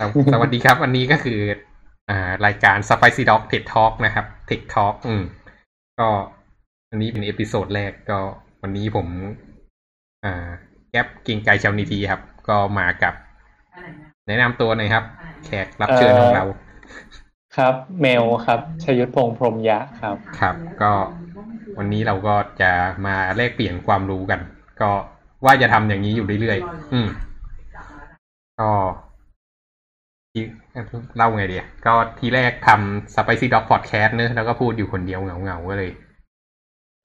สวัสดีครับ วันนี้ก็คืออ่ารายการ Spicy Dog Tech Talk นะครับ Tech Talk อืม ก็อันนี้เป็น episode แรกก็วันนี้ผม อ่า แก๊ปกิงไกชาวนิทีครับ ก็มากับ แนะนำตัวหน่อยครับ แขกรับเชิญของเรา ครับ เมลครับชยุทธพงษ์พรหมยะครับ ครับ ก็วันนี้เราก็จะมาแลกเปลี่ยนความรู้กัน ก็ว่าจะทำอย่างนี้อยู่เรื่อยๆ อืมก็ที่ เล่าไงดีอะก็ทีแรกทำ Spicy Dog Podcast เนอะแล้วก็พูดอยู่คนเดียวเหงาๆก็เลย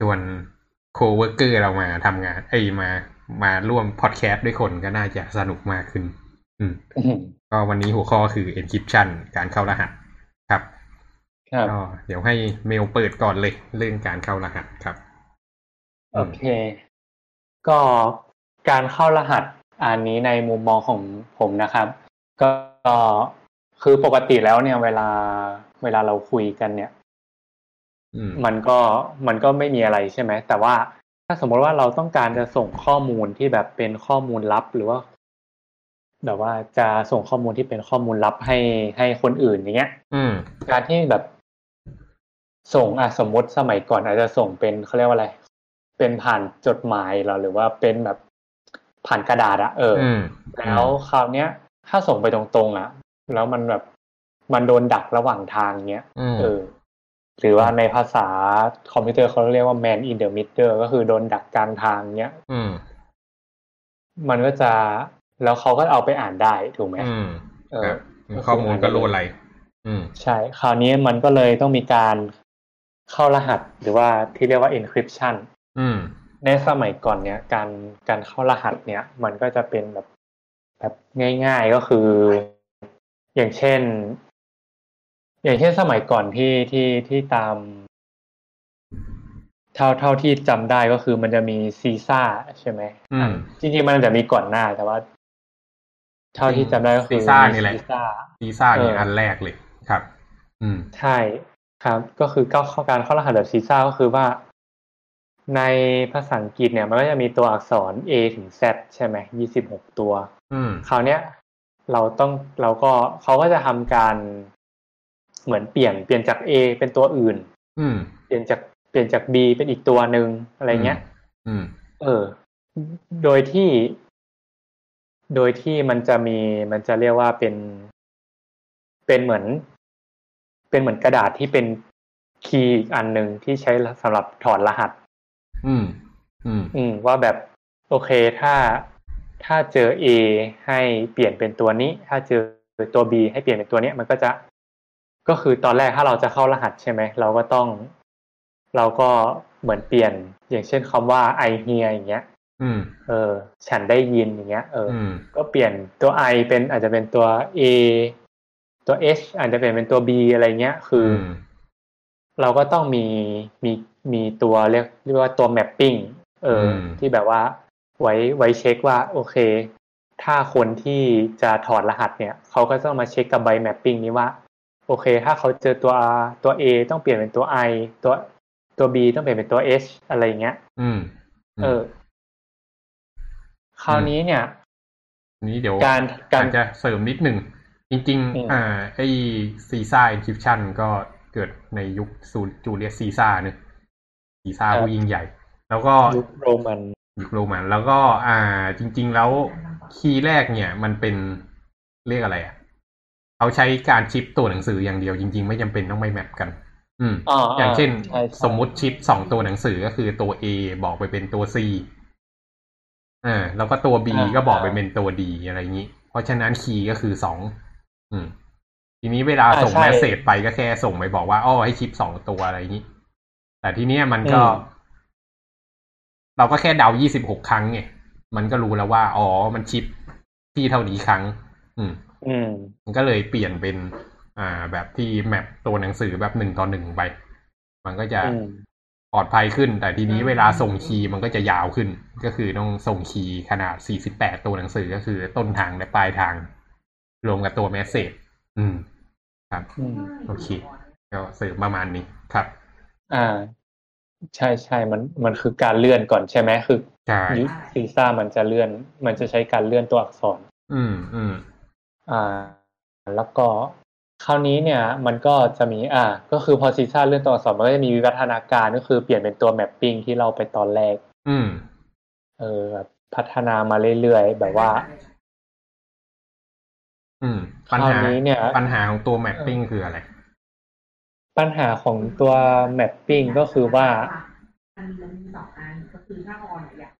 ชวน co-worker เรามาทำงาน เอ้ยมามาร่วมพอดแคสต์ด้วยคนก็น่าจะสนุกมากขึ้น อืมก็วันนี้หัวข้อคือ encryption การเข้ารหัสครับครับก็เดี๋ยวให้เมลเปิดก่อนเลย เรื่องการเข้ารหัสครับ โอเค ก็การเข้ารหัสอันนี้ในมุมมองของผมนะครับ ก็ คือปกติแล้วเนี่ยเวลาเวลาเราคุยกันเนี่ยอืมมันก็มันก็ไม่มีอะไรใช่ไหม แต่ว่าถ้าสมมติว่าเราต้องการจะส่งข้อมูลที่แบบเป็นข้อมูลลับหรือว่าแบบว่าจะส่งข้อมูลที่เป็นข้อมูลลับให้ให้คนอื่นอย่างเงี้ย อืมการที่แบบส่งอะสมมติสมัยก่อนอาจจะส่งเป็นเขาเรียกว่าอะไร เป็นผ่านจดหมายเหรอหรือว่าเป็นแบบผ่านกระดาษอะเออออืมแล้วคราวเนี้ย ถ้าส่งไปตรงๆอะแล้วมันแบบมันโดนดักระหว่างทางเนี้ยอืมเออหรือว่าในภาษาคอมพิวเตอร์เขาเรียกว่า man in the middle ก็คือโดนดักกลางทางเนี้ยอืมมันก็จะแล้วเขาก็เอาไปอ่านได้ถูกไหมอืมเอคอรับข้อมูลก็รู้อะไรอืมใช่ คราวนี้มันก็เลยต้องมีการเข้ารหัสหรือว่าที่เรียกว่า encryption อืมในสมัยก่อนเนี่ยการการเข้ารหัสเนี่ยมันก็จะเป็นแบบ แบบง่าย ๆก็คือ อย่างเช่น อย่างเช่นสมัยก่อนที่ที่ที่ตาม เท่าเท่าที่จำได้ก็คือมันจะมีซีซ่าใช่ไหมอืมจริงๆมันจะมีก่อนหน้าแต่ว่า เท่าที่จำได้ก็คือซีซ่านี่แหละซีซ่าซีซ่าเนี่ยเอออัอันแรกเลยครับ อืมใช่ครับ ก็คือก็เข้าการเข้ารหัสแบบซีซ่าก็คือว่าในภาษาอังกฤษเนี่ยมันก็จะมีตัวอักษร A ถึง Z ใช่ไหมยี่สิบหกตัวอืม คราวเนี้ย เราต้องเราก็เขาก็จะทำการเหมือนเปลี่ยนเปลี่ยนจาก A เป็นตัวอื่น อืมเปลี่ยนจากเปลี่ยนจาก B เป็นอีกตัวหนึ่งอะไรเงี้ยอืมเออ โดยที่ โดยที่มันจะมีมันจะเรียกว่าเป็น เป็นเหมือน เป็นเหมือนกระดาษที่เป็นคีย์อีกอันหนึ่งที่ใช้สำหรับถอดรหัส อืม อืม อืมว่าแบบ โอเคถ้า ถ้าเจอ A ให้เปลี่ยนเป็นตัวนี้ ถ้าเจอตัว B ให้เปลี่ยนเป็นตัวเนี้ยมันก็จะก็คือตอนแรกถ้าเราจะเข้ารหัสใช่ไหมเราก็ต้อง เราก็เหมือนเปลี่ยน อย่างเช่นคำว่า I hear อย่างเงี้ยอืมเออ ฉันได้ยินอย่างเงี้ย เออออืมก็เปลี่ยนตัว I เป็นอาจจะเป็นตัว A ตัว H อาจจะเปลี่ยนเป็นตัว B อะไรเงี้ย คืออือมเราก็ต้องมีมีมีตัวเรียกเรียกว่าตัว mapping เอออมที่แบบว่า ไว้ไว้เช็คว่าโอเค ถ้าคนที่จะถอดรหัสเนี่ยเขาก็ต้องมาเช็คกับใบ mapping นี้ว่าโอเค ถ้าเขาเจอตัวตัว A ต้องเปลี่ยนเป็นตัว I ตัวตัว B ต้องเปลี่ยนเป็นตัว H อะไรเงี้ย อืม เออ คราวนี้เนี่ย นี้เดี๋ยวการการอาจจะเสริมนิดหนึ่ง จริงอืมๆอ่า ไอซีซ่า encryption ก็เกิดในยุคซูจูเลียสซีซ่าเนอะซีซ่าผู้ยิ่งใหญ่ แล้วก็ยุคโรมัน ยุคโรมัน แล้วก็อ่า จริง ๆ แล้วคีย์แรกเนี่ย มันเป็นเรียกอะไรอะเขาใช้การชิปตัวหนังสืออย่างเดียวจริง ๆ ไม่จำเป็นต้องไปแมปกัน อืมอ่าอย่างเช่นใช่ใช่สมมุติชิปสองตัวหนังสือก็คือตัว A บอกไปเป็นตัว C อ่าแล้วก็ตัว B ก็บอกไปเป็นตัว D อะไรอย่างนี้ เพราะฉะนั้นคีย์ก็คือสองอืม ทีนี้เวลาส่งแมสเซจไปก็แค่ส่งไปบอกว่าอ้อให้ชิปสองตัวอะไรอย่างนี้ แต่ทีเนี้ยมันก็ เราก็แค่เดายี่สิบหกครั้งไงมันก็รู้แล้วว่า อ๋อ มัน shift ที่เท่านี้ครั้ง อืม อืม มันก็เลยเปลี่ยนเป็น อ่า แบบที่ map ตัวหนังสือแบบหนึ่งต่อหนึ่งไป มันก็จะอืมปลอดภัยขึ้น แต่ทีนี้เวลาส่ง key มันก็จะยาวขึ้น ก็คือต้องส่ง key ขนาด48ตัวหนังสือก็คือต้นทางและปลายทาง รวมกับตัว message อืม ครับอืมโอเค ก็เสริมประมาณนี้ ครับ อ่า ใช่ใช่มันมันคือการเลื่อนก่อนใช่ไหมคือใช่ยุคซีซ่ามันจะเลื่อน มันจะใช้การเลื่อนตัวอักษร อืมอืมอ่า แล้วก็คราวนี้เนี่ย มันก็จะมี อ่า ก็คือพอซีซ่าเลื่อนตัวอักษรมันก็จะมีวิวัฒนาการก็คือเปลี่ยนเป็นตัว mapping ที่เราไปตอนแรก อืม เออแบบพัฒนามาเรื่อยๆแบบว่า อืมคราวนี้เนี่ยปัญหาของตัว mapping คืออะไร ปัญหาของตัว mapping ก็คือว่ามันมีมันมีสองอันก็คือถ้าออนอะอยาก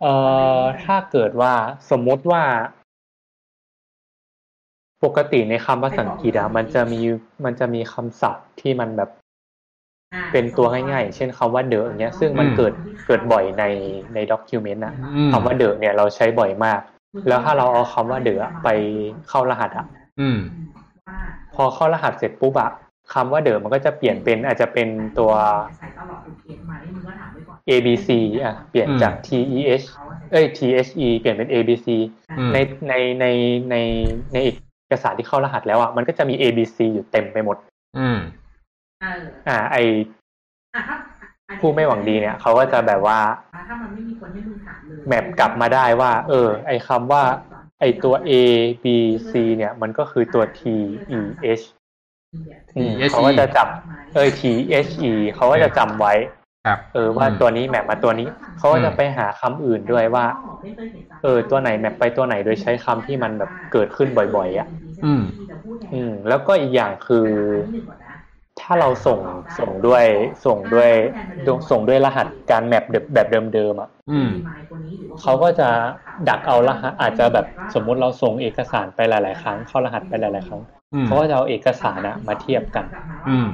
เอ่อถ้าเกิดว่าสมมติว่า ปกติในคำภาษาอังกฤษอะมันจะมีมันจะมีคำศัพท์ที่มันแบบอ่าเป็นตัวง่ายๆ เช่นคำว่า the อย่างเงี้ย ซึ่งมันอืมเกิดเกิดบ่อยในใน document อะอืมคำว่า the เนี่ยเราใช้บ่อยมาก แล้วถ้าเราเอาคำว่าเดอะไปเข้ารหัสอะอืมว่าพอเข้ารหัสเสร็จปุ๊บอะ คำว่าเดอะมันก็จะเปลี่ยนเป็นอาจจะเป็นตัวใส่ตลอดทุกเคสไหมมึงก็ถามไว้ก่อน A B C อะเปลี่ยนจาก T E H เขาว่าเอ้ย T H E เปลี่ยนเป็น A B C อืมในในในในในเอกสารที่เข้ารหัสแล้วอะมันก็จะมี A B C อยู่เต็มไปหมด อืมเอออ่า ไออะถ้าอันนี้ผู้ไม่หวังดีเนี่ยเขาก็จะแบบว่าถ้ามันไม่มีคนให้มึงถามเลยแมปกลับมาได้ว่า เออ ไอคำว่า ไอตัว A B C เนี่ย มันก็คือตัว T E H อืม THE เขาก็จะจับเอ้ย T H E เขาก็จะจำไว้ครับเออว่าตัวนี้แมปมาตัวนี้เขาก็จะไปหาคำอื่นด้วยว่า เออ ตัวไหนแมปไปตัวไหนโดยใช้คำที่มันแบบเกิดขึ้นบ่อยๆอะ อืม อืม แล้วก็อีกอย่างคือ ถ้าเราส่งส่งด้วยส่งด้วยส่งด้วยรหัสการแมปแบบเดิมๆอะอืมเขาก็จะดักเอารหัสอาจจะแบบสมมุติเราส่งเอกสารไปหลาย ๆ ครั้งเข้ารหัสไปหลาย ๆ ครั้งอืม เขาก็จะเอาเอกสารอะมาเทียบกันอืม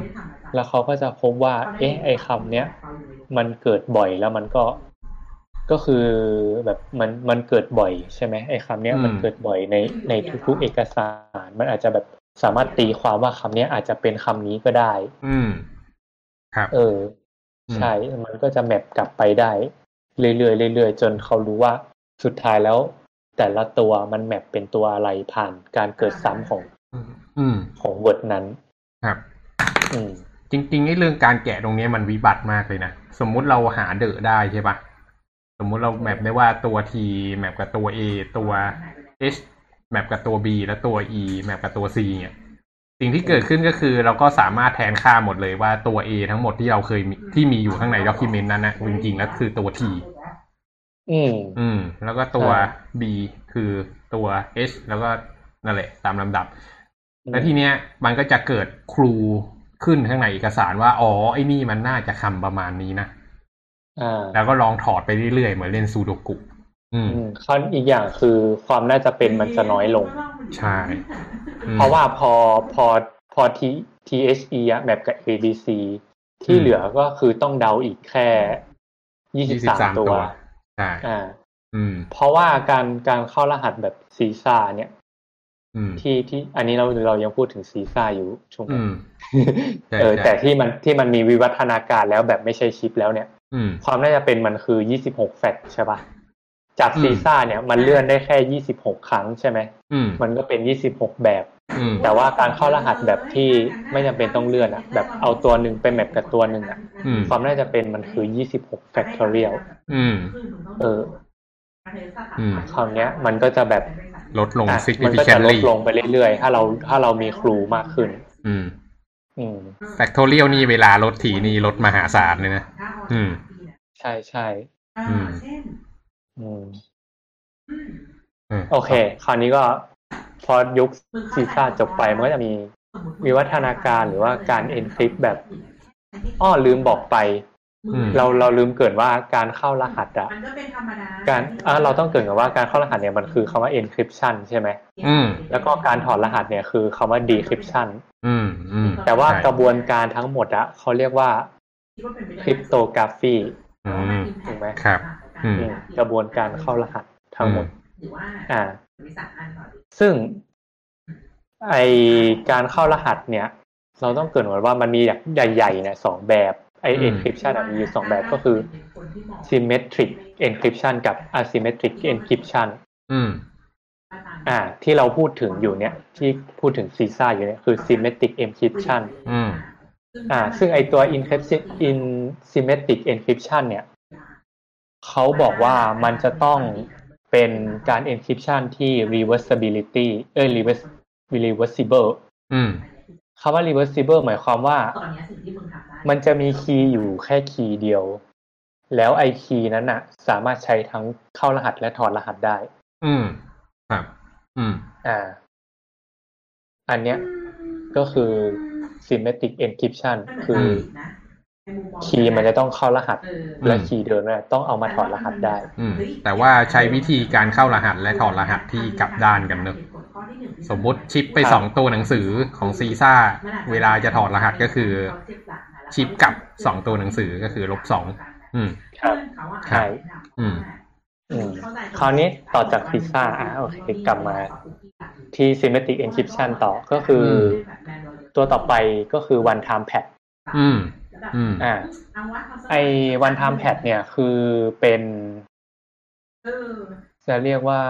แล้วเขาก็จะพบว่า เอ๊ะ ไอ้คำเนี้ยมันเกิดบ่อยแล้วมันก็ก็คือแบบมันมันเกิดบ่อยใช่ไหมไอ้คำเนี้ยอืมมันเกิดบ่อยในในทุกๆเอกสาร มันอาจจะแบบสามารถตีความว่าคำเนี้ยอาจจะเป็นคำนี้ก็ได้ อืมครับเออ ใช่ มันก็จะ map กลับไปได้ เรื่อยๆเรื่อยๆจนเขารู้ว่าสุดท้ายแล้ว แต่ละตัวมัน map เป็นตัวอะไรผ่านการเกิดซ้ำของ อืมของ word นั้น ครับ อืมจริงๆไอ้เรื่องการแกะตรงเนี้ยมันวิบัติมากเลยนะสมมุติเราหา the ได้ใช่ปะสมมุติเรา map ได้ว่าตัว T แมปกับตัว A ตัว H แมปกับตัว B และตัว E แมปกับตัว C เนี่ยสิ่งที่เกิดขึ้นก็คือเราก็สามารถแทนค่าหมดเลยว่าตัว A ทั้งหมดที่เราเคยมีที่มีอยู่ข้างในด็อกิเมนต์นั้นนะจริงๆแล้วคือตัว T อืมอืม แล้วก็ตัวใช่ B คือตัว H แล้วก็นั่นแหละตามลำดับ แล้วทีเนี้ยมันก็จะเกิดครูขึ้นข้างในเอกสารว่า อ๋อ ไอ้นี่มันน่าจะคำประมาณนี้นะอ่าแล้วก็ลองถอดไปเรื่อยๆ เหมือนเล่นซูโดกุอืมอืมข้ออีกอย่างคือความน่าจะเป็นมันจะน้อยลง ใช่อืมเพราะว่าพอพอพอ T T H E อะแบบกับ A B C ที่อืมเหลือก็คือต้องเดาอีกแค่ยี่สิบสาม23ตัว ใช่ อ่า อืม เพราะว่าการการเข้ารหัสแบบซีซ่าเนี่ยอืม ที่ที่อันนี้เราเรายังพูดถึงซีซ่าอยู่ช่วงอืนี้มใช่เออใช่แต่ที่มันที่มันมีวิวัฒนาการแล้วแบบไม่ใช่ชิปแล้วเนี่ยอืมความน่าจะเป็นมันคือยี่สิบหกแฟตใช่ปะจากอืมซีซ่าเนี่ยมันเลื่อนได้แค่ยี่สิบหกครั้งใช่ไหมอืมมันก็เป็นยี่สิบหกแบบอืมแต่ว่าการเข้ารหัสแบบที่ไม่จำเป็นต้องเลื่อนอะแบบเอาตัวหนึ่งไปแมปกับตัวหนึ่งอะอืมความน่าจะเป็นมันคือยี่สิบหก factorial อืมเอออืม คราวเนี้ยมันก็จะแบบลดลงอะมันก็จะลด significantly ลงไปเรื่อยๆ ถ้าเราถ้าเรามีครูมากขึ้น อืม อืม factorial นี่เวลาลดทีนี่ลดมหาศาลเลยนะ อืม ใช่ใช่อืมเช่นอืมอืมอืมโอเค คราวนี้ก็พอยุคซีซ่าจบไปมันก็จะมีวิวัฒนาการหรือว่าการ encrypt แบบอ้อลืมบอกไปอืม เราเราลืมเกรินว่าการเข้ารหัสอะมันก็เป็นธรรมดาการอะเราต้องเกรินกับว่าการเข้ารหัสเนี่ยมันคือคำว่า encryption ใช่ไหมอืมแล้วก็การถอดรหัสเนี่ยคือคำว่า decryption อืมอืมแต่ว่าใช่กระบวนการทั้งหมดอะเขาเรียกว่า cryptography อืมถูกไหมครับอืมอืมกระบวนการเข้ารหัสทั้งหมดหรือว่าอ่าบริษัทอันก่อนดิซึ่งไอการเข้ารหัสเนี่ย เราต้องเกรินไว้ว่ามันมีอย่างใหญ่ๆเนี่ยสองแบบ ไออืม encryption อะมีอยู่สองแบบก็คือ symmetric encryption กับ asymmetric encryption อืม อ่า ที่เราพูดถึงอยู่เนี่ย ที่พูดถึงซีซ่าอยู่เนี่ยคือ symmetric encryption อืม อ่า ซึ่งไอตัว encryption in symmetric encryption เนี่ย เขาบอกว่ามันจะต้องเป็นการ encryption ที่ reversibility เอ้ย reverse reversible อืม คำว่า reversible หมายความว่าตอนเนี้ยสิ่งที่มึงทำได้มันจะมี key อยู่แค่ key เดียว แล้วไอ key นั้นน่ะสามารถใช้ทั้งเข้ารหัสและถอดรหัสได้ อืมครับ อืม อ่า อันเนี้ยก็คือ symmetric encryption คือนะในมุมมอง key มันจะต้องเข้ารหัสเออและ key เดิมน่ะต้องเอามาถอดรหัสได้ อืมแต่ว่าใช้วิธีการเข้ารหัสและถอดรหัสที่กลับด้านกันเนอะ สมมุติ shift ไปครับสองตัวหนังสือของซีซ่า เวลาจะถอดรหัสก็คือ ชิปกับสองตัวหนังสือก็คือลบสองอืมครับใช่อืมอืมคราวนี้ต่อจากพิซซ่าอะโอเคกลับมาที่ symmetric encryption ต่อก็คืออมตัวต่อไปก็คือ one time pad อืมอืมอ่าไอ้ one time pad เนี่ยคือเป็นเออจะเรียกว่า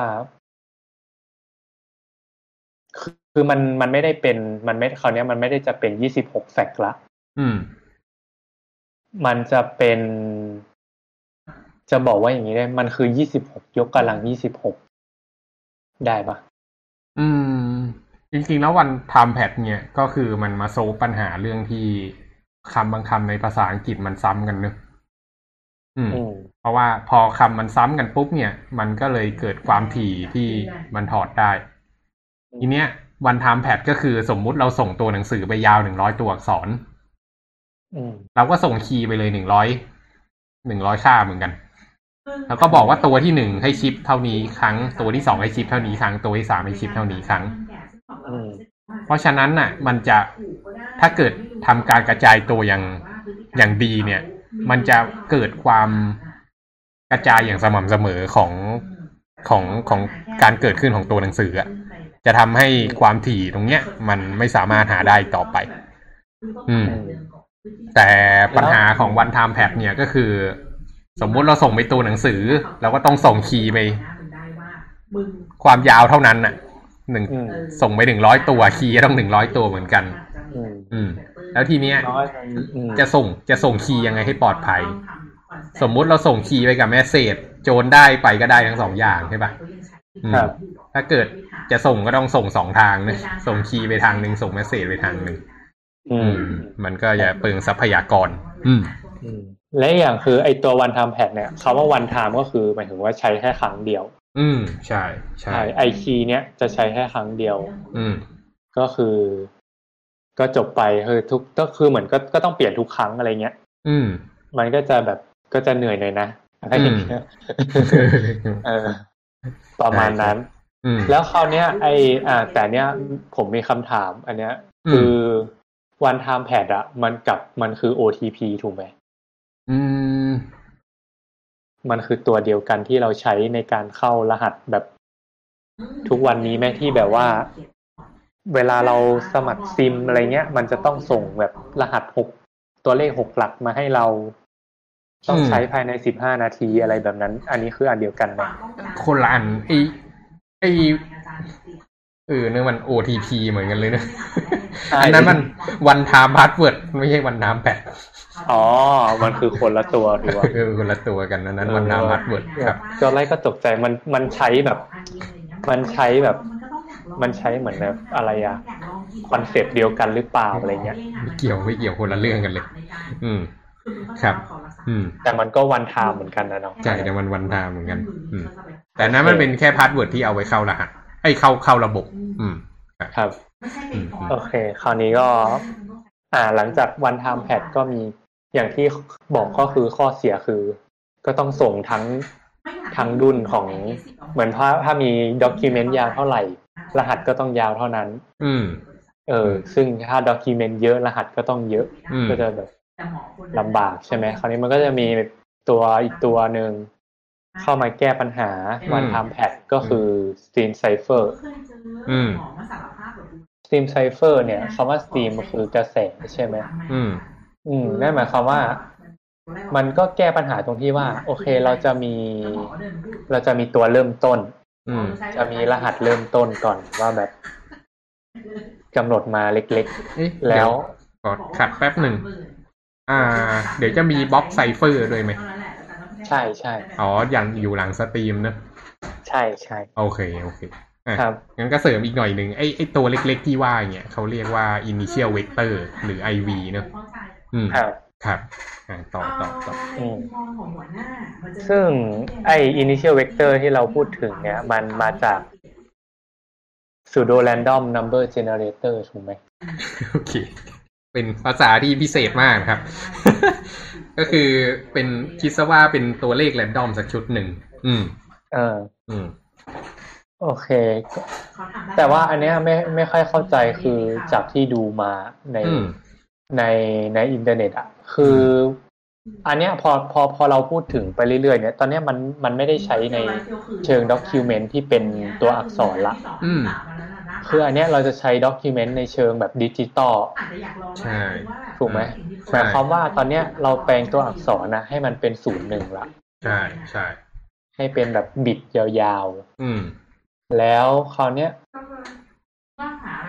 คือคือมันมันไม่ได้เป็นมันไม่คราวเนี้ยมันไม่ได้จะเป็นยี่สิบหกแฟกต์ละอืม มันจะเป็น จะบอกว่าอย่างนี้ได้ มันคือยี่สิบหกยกกำลังยี่สิบหกได้ปะอืม จริงๆแล้ววันไทม์แพดเนี่ยก็คือมันมาโซฟปัญหาเรื่องที่คำบางคำในภาษาอังกฤษมันซ้ำกันเนอะอืมอืม เพราะว่าพอคำมันซ้ำกันปุ๊บเนี่ย มันก็เลยเกิดความถี่ที่มันถอดได้ ทีเนี้ยวันไทม์แพดก็คือสมมุติเราส่งตัวหนังสือไปยาวหนึ่งร้อยตัวอักษรอืมเราก็ส่งคีย์ไปเลยหนึ่งร้อยหนึ่งร้อยค่าเหมือนกัน แล้วก็บอกว่าตัวที่หนึ่งให้ชิปเท่านี้ครั้ง ตัวที่สองให้ชิปเท่านี้ครั้งตัวที่สามให้ชิปเท่านี้ครั้งอืมเพราะฉะนั้นน่ะ มันจะถ้าเกิดทำการกระจายตัวอย่างอย่างดีเนี่ย มันจะเกิดความกระจายอย่างสม่ำเสมอของของของการเกิดขึ้นของตัวหนังสืออะ จะทำให้ความถี่ตรงเนี้ย มันไม่สามารถหาได้ต่อไป อืม แต่ปัญหาของวันไทม์แพดเนี่ยก็คือ สมมุติเราส่งไปตัวหนังสือ เราก็ต้องส่งคีย์ไป ความยาวเท่านั้นน่ะหนึ่งอืมส่งไปหนึ่งร้อยตัวคีย์ก็ต้องหนึ่งร้อยตัวเหมือนกัน อืมอืมแล้วทีเนี้ยน้อยอืมจะส่งจะส่ง key ยังไงให้ปลอดภัย สมมุติเราส่ง key ไปกับ message โจรได้ไปก็ได้ทั้งสองอย่างใช่ปะอืม ครับ ถ้าเกิดจะส่งก็ต้องส่งสองทางนะส่ง key ไปทางหนึ่งส่ง message ไปทางหนึ่งอือืมมมันก็จะเปลืองทรัพยากร อืมอืมและอีกอย่างคือไอตัว one time pad เนี่ยคำว่า one time ก็คือหมายถึงว่าใช้แค่ครั้งเดียว อืม ใช่ใช่ใช่ไอ key เนี้ยจะใช้แค่ครั้งเดียว อืม ก็คือ ก็จบไปคือทุกก็คือเหมือนก็ก็ต้องเปลี่ยนทุกครั้งอะไรเงี้ย อืม มันก็จะแบบก็จะเหนื่อยหน่อยนะอะไรอย่างเงี้ยเออ ประมาณนั้นอืมแล้วคราวเนี้ย ไออ่า แต่เนี้ยผมมีคำถาม อันเนี้ยอืมคือ one time pad อะมันกับมันคือ OTP ถูกไหมอืม มันคือตัวเดียวกันที่เราใช้ในการเข้ารหัสแบบทุกวันนี้แม้ที่แบบว่า เวลาเราสมัครซิมอะไรเงี้ย มันจะต้องส่งแบบรหัสหกตัวเลขหกหลักมาให้เรา ต้องอืมใช้ภายในสิบห้านาทีอะไรแบบนั้น อันนี้คืออันเดียวกันไหมคนละอันไอไอเออเนี่ยมัน OTP เหมือนกันเลยนะใช่อันนั้นมัน one time password ไม่ใช่ one time padอ๋อ มันคือคนละตัวดีกว่าเออคนละตัวกันอันนั้น one time password ครับตอนแรกก็ตกใจมันมันใช้แบบ มันใช้แบบ มันใช้เหมือนแบบอะไรอะ concept เดียวกันหรือเปล่าอะไรเงี้ยไม่เกี่ยวไม่เกี่ยวคนละเรื่องกันเลย อืม ครับอืม แต่มันก็ one-time เหมือนกันนะเนาะใช่แต่มัน one-time เหมือนกันอืมแต่อันนั้นมันเป็นแค่ password ที่เอาไว้เข้ารหัสเอ้ยเข้าเข้าระบบ อืมครับอืมโอเค คราวนี้ก็ อ่าหลังจาก one-time pad ก็มีอย่างที่บอกก็คือข้อเสียคือ ก็ต้องส่งทั้งทั้งดุนของเหมือนถ้าถ้ามีด็อกิเมนต์ยาวเท่าไหร่ รหัสก็ต้องยาวเท่านั้น อืม เออ ซึ่งถ้าด็อกิเมนต์เยอะรหัสก็ต้องเยอะอืมก็จะแบบ ลำบากใช่ไหมคราวนี้มันก็จะมีตัวอีกตัวหนึ่งเข้ามาแก้ปัญหาวันไทม์แพดก็คือ Steam Cipher อืม Steam Cipher เนี่ยคำว่า Steam คือกระแสใช่ไหมอืม อืมนั่นหมายความว่า มันก็แก้ปัญหาตรงที่ว่า โอเคเราจะมี เราจะมีตัวเริ่มต้นอืมจะมีรหัสเริ่มต้นก่อนว่าแบบกำหนดมาเล็กเอ๊ะๆแล้วขอขัดแป๊บหนึ่ง อ่า เดี๋ยวจะมี block cipher ด้วยไหมใช่ใช่อ๋ออย่างอยู่หลัง stream นะใช่ใช่โอเคโอเคอะครับงั้นก็เสริมอีกหน่อยหนึ่งไอ้ไอ้ตัวเล็กๆที่ว่าอย่างเงี้ยเขาเรียกว่า initial vector หรือ IV เนอะอืมครับครับอ่าต่อต่อต่อในมุมมองของหัวหน้ามันจะซึ่งไอ้ initial vector ที่เราพูดถึงเนี่ย มันมาจาก pseudo random number generator ถูกไหมโอเค เป็นภาษาที่พิเศษมากนะครับ ก็คือเป็นคิดซะว่าเป็นตัวเลขแรนดอมสักชุดหนึ่งอืม เออ อืม โอเคเขาทำได้แต่ว่าอันเนี้ยไม่ไม่ค่อยเข้าใจคือจากที่ดูมาในอืมในในอินเทอร์เน็ตอะ คืออันเนี้ยพอพอพอเราพูดถึงไปเรื่อยๆเนี่ย ตอนเนี้ยมันมันไม่ได้ใช้ในเชิง document ที่เป็นตัวอักษรละอืม คืออันเนี้ยเราจะใช้ document ในเชิงแบบดิจิตอลอาจจะอยากลองใช่ถูกไหมหมายความว่าตอนเนี้ยเราแปลงตัวอักษรนะให้มันเป็นศูนย์หนึ่งละใช่ใช่ให้เป็นแบบบิดยาวอืมๆแล้วคราวเนี้ย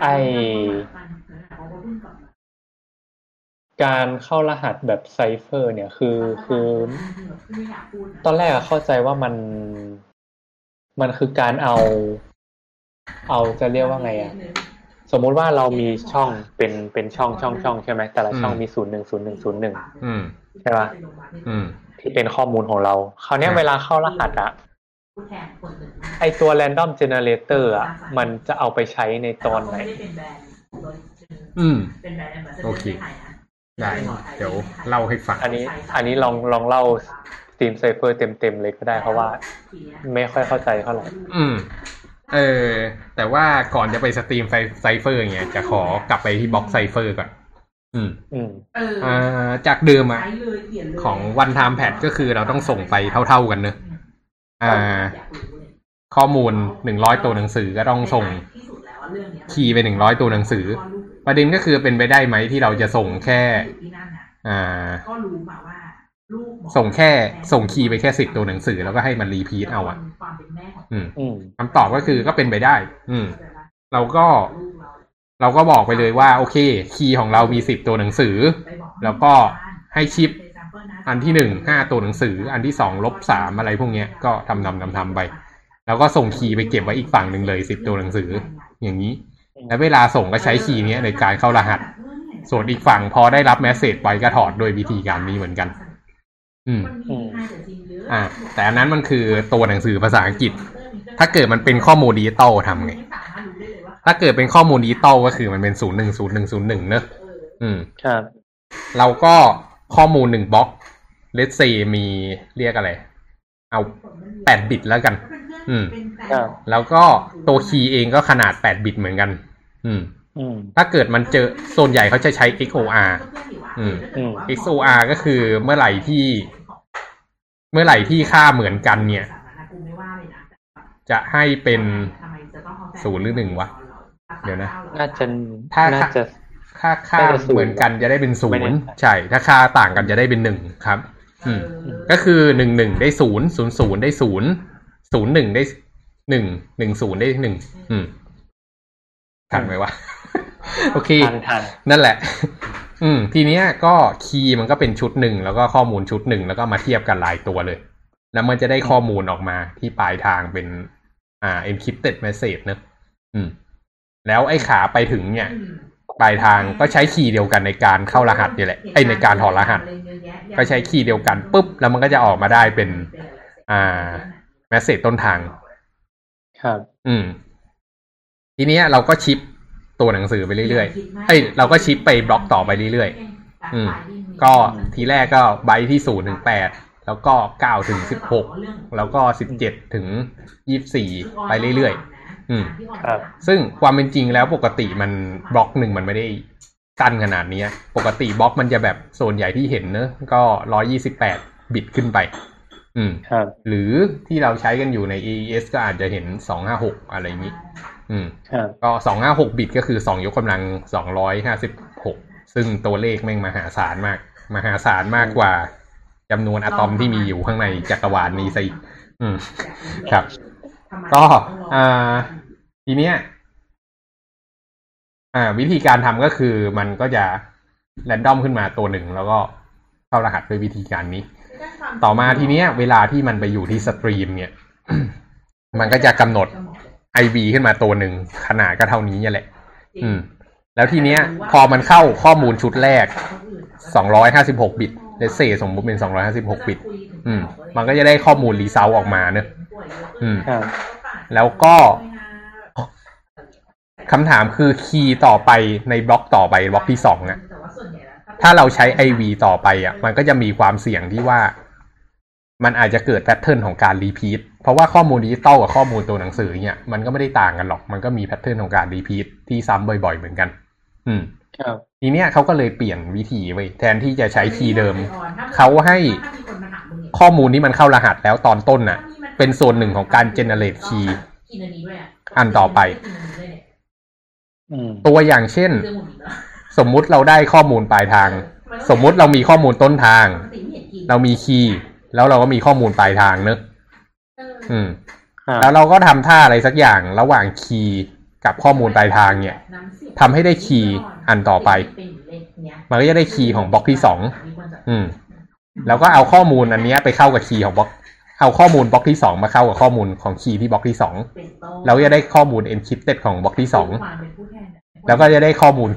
ไอ้การเข้ารหัสแบบไซเฟอร์เนี่ยคือคือตอนแรกอะเข้าใจว่ามัน มันคือการเอา เอาจะเรียกว่าไงอะสมมุติว่าเรามีช่องเป็นเป็นช่องช่องช่องใช่ไหมแต่ละช่องอืมมีศูนย์หนึ่งศูนย์หนึ่งศูนย์หนึ่งอืมใช่ปะอืมที่เป็นข้อมูลของเราคราวเนี้ยใช่เวลาเข้ารหัสอะไอตัว random generator อะมันจะเอาไปใช้ในตอนไหน อืมเป็นแบรนด์ ambassador โอเคในไทยนะได้เดี๋ยวเล่าให้ฟัง อันนี้ อันนี้ลองลองเล่า stream cipher เต็มๆเลยก็ได้เพราะว่า ไม่ค่อยเข้าใจเท่าไหร่อืม เออ แต่ว่าก่อนจะไป stream ไฟ cipher เนี่ยจะขอกลับไปที่บล็อกไซเฟอร์ก่อน อืมอืมเอออ่าจากเดิมอะใช้เลยเปลี่ยนเลยของวันไทม์แพดก็คือเราต้องส่งไปเท่าๆกันเนอะอ่า ข้อมูลหนึ่งร้อยตัวหนังสือก็ต้องส่งที่สุดแล้วเรื่องเนี้ยคีย์ไปหนึ่งร้อยตัวหนังสือ ประเด็นก็คือเป็นไปได้ไหมที่เราจะส่งแค่ที่นั่นน่ะอ่าก็รู้มาว่าลูกหมอ ส่งแค่ส่งคีย์ไปแค่สิบตัวหนังสือแล้วก็ให้มันรีพีทเอาอะความเป็นแม่ของอืมอืมคำตอบก็คือก็เป็นไปได้ อืม เราก็ลูกเราเราก็บอกไปเลยว่า โอเค คีย์ของเรามีสิบตัวหนังสือไปบอกแล้วก็ให้ชิป อันที่หนึ่งห้าตัวหนังสือ อันที่สองลบสามอะไรพวกเนี้ยก็ทำทำทำทำไป แล้วก็ส่งคีย์ไปเก็บไว้อีกฝั่งหนึ่งเลยสิบตัวหนังสือ อย่างนี้ แล้วเวลาส่งก็ใช้คีย์เนี้ยในการเข้ารหัส ส่วนอีกฝั่งพอได้รับแมสเซจไปก็ถอดโดยวิธีการนี้เหมือนกัน อืม อ่า แต่อันนั้นมันคือตัวหนังสือภาษาอังกฤษ ถ้าเกิดมันเป็นข้อมูลดิจิตอลทำไง ถ้าเกิดเป็นข้อมูลดิจิตอลก็คือมันเป็นศูนย์หนึ่งศูนย์หนึ่งศูนย์หนึ่งเนอะอืม ครับ เราก็ข้อมูลหนึ่ง block let's say มีเรียกอะไร เอาแปด bit แล้วกัน อืม ครับ แล้วก็ตัว key เองก็ขนาดแปด bit เหมือนกัน อืมอืม ถ้าเกิดมันเจอส่วนใหญ่เขาจะใช้ XOR อืมอืม XOR ก็คือเมื่อไหร่ที่ เมื่อไหร่ที่ค่าเหมือนกันเนี่ย จะให้เป็นศูนย์หรือหนึ่งวะ เดี๋ยวนะ น่าจะถ้าน่าจะค่าค่าน่าจะศูนย์เหมือนกันจะได้เป็นศูไม่นแน่ย์ใจใช่ ถ้าค่าต่างกันจะได้เป็นหนึ่งครับ อืม ก็คือหนึ่งหนึ่งได้ศูนย์ศูนย์ศูนย์ได้ศูนย์ศูนย์หนึ่งได้หนึ่งหนึ่งศูนย์ได้หนึ่งอืมทันไหมวะ โอเคทันทันนั่นแหละ อืม ทีเนี้ยก็คีย์มันก็เป็นชุดหนึ่งแล้วก็ข้อมูลชุดหนึ่งแล้วก็มาเทียบกันหลายตัวเลย แล้วมันจะได้ข้อมูลออกมาที่ปลายทางเป็น อ่า encrypted message เนอะอืม แล้วไอ้ขาไปถึงเนี่ยปลายทางก็ใช้คีย์เดียวกันในการเข้ารหัสนี่แหละไอ้ในการถอดรหัส ก็ใช้คีย์เดียวกันปุ๊บ แล้วมันก็จะออกมาได้เป็น อ่า message ต้นทาง ครับ อืม ทีเนี้ยเราก็ชิป ตัวหนังสือไปเรื่อยๆเอ้ยเราก็ชิปไปบล็อกต่อไปเรื่อยๆอืมก็ทีแรกก็ไบต์ที่ศูนย์ถึงแปดแล้วก็เก้าถึงสิบหกแล้วก็สิบเจ็ดถึงยี่สี่ไปเรื่อยๆอืมครับซึ่งความเป็นจริงแล้วปกติมันบล็อกหนึ่งมันไม่ได้สั้นขนาดเนี้ยปกติบล็อกมันจะแบบโซนใหญ่ที่เห็นเนอะก็ร้อยี่สิบแปดบิตขึ้นไป อืมครับหรือที่เราใช้กันอยู่ใน AES ก็อาจจะเห็นสองห้าหกอะไรอย่างนี้ อืมครับก็สองห้าหกบิตก็คือสองยกกำลังสองร้อยห้าสิบหกซึ่งตัวเลขแม่งมหาศาลมาก มหาศาลมากกว่าจำนวนอะตอมที่มีอยู่ข้างในจักรวาลนี้ซะอีกอืม ครับ ก็อ่าทีเนี้ย อ่า วิธีการทำก็คือมันก็จะrandom ขึ้นมาตัวหนึ่ง แล้วก็เข้ารหัสด้วยวิธีการนี้ ต่อมาทีเนี้ย เวลาที่มันไปอยู่ที่ stream เนี่ย มันก็จะกำหนด IV ขึ้นมาตัวหนึ่งขนาดก็เท่านี้เนี่ยแหละ อืม แล้วทีเนี้ย พอมันเข้าข้อมูลชุดแรก 256 bit let's say สมมุติเป็น 256 bit อืม มันก็จะได้ข้อมูล result ออกมาเนอะอืมครับแล้วก็คำถามคือ key ต่อไปในบล็อกต่อไปบล็อกที่สองอะถ้าเราใช้ IV ต่อไปอะมันก็จะมีความเสี่ยงที่ว่า มันอาจจะเกิด pattern ของการ repeat เพราะว่าข้อมูลดิจิตอลกับข้อมูลตัวหนังสือเนี่ยมันก็ไม่ได้ต่างกันหรอก มันก็มี pattern ของการ repeat ที่ซ้ำบ่อย ๆ เหมือนกัน อืมครับทีเนี้ยเขาก็เลยเปลี่ยนวิธีว่าแทนที่จะใช้ key เดิม เขาให้ข้อมูลที่มันเข้ารหัสแล้วตอนต้นน่ะ เป็นส่วนหนึ่งของการ generate key อันต่อไปอืมตัวอย่างเช่น สมมุติเราได้ข้อมูลปลายทาง สมมุติเรามีข้อมูลต้นทาง เรามีคีย์แล้วเราก็มีข้อมูลปลายทางเนอะ อืมครับแล้วเราก็ทำท่าอะไรสักอย่างระหว่างคีย์กับข้อมูลปลายทางเนี่ยทำให้ได้คีย์อันต่อไป มันก็จะได้คีย์ของบล็อกที่สองอืม แล้วก็เอาข้อมูลอันเนี้ยไปเข้ากับ key ของบล็อก เอาข้อมูลบล็อกที่สองมาเข้ากับข้อมูลของ key ที่บล็อกที่สองเราก็จะได้ข้อมูล encrypted ของบล็อกที่สองแล้วก็จะได้ข้อมูล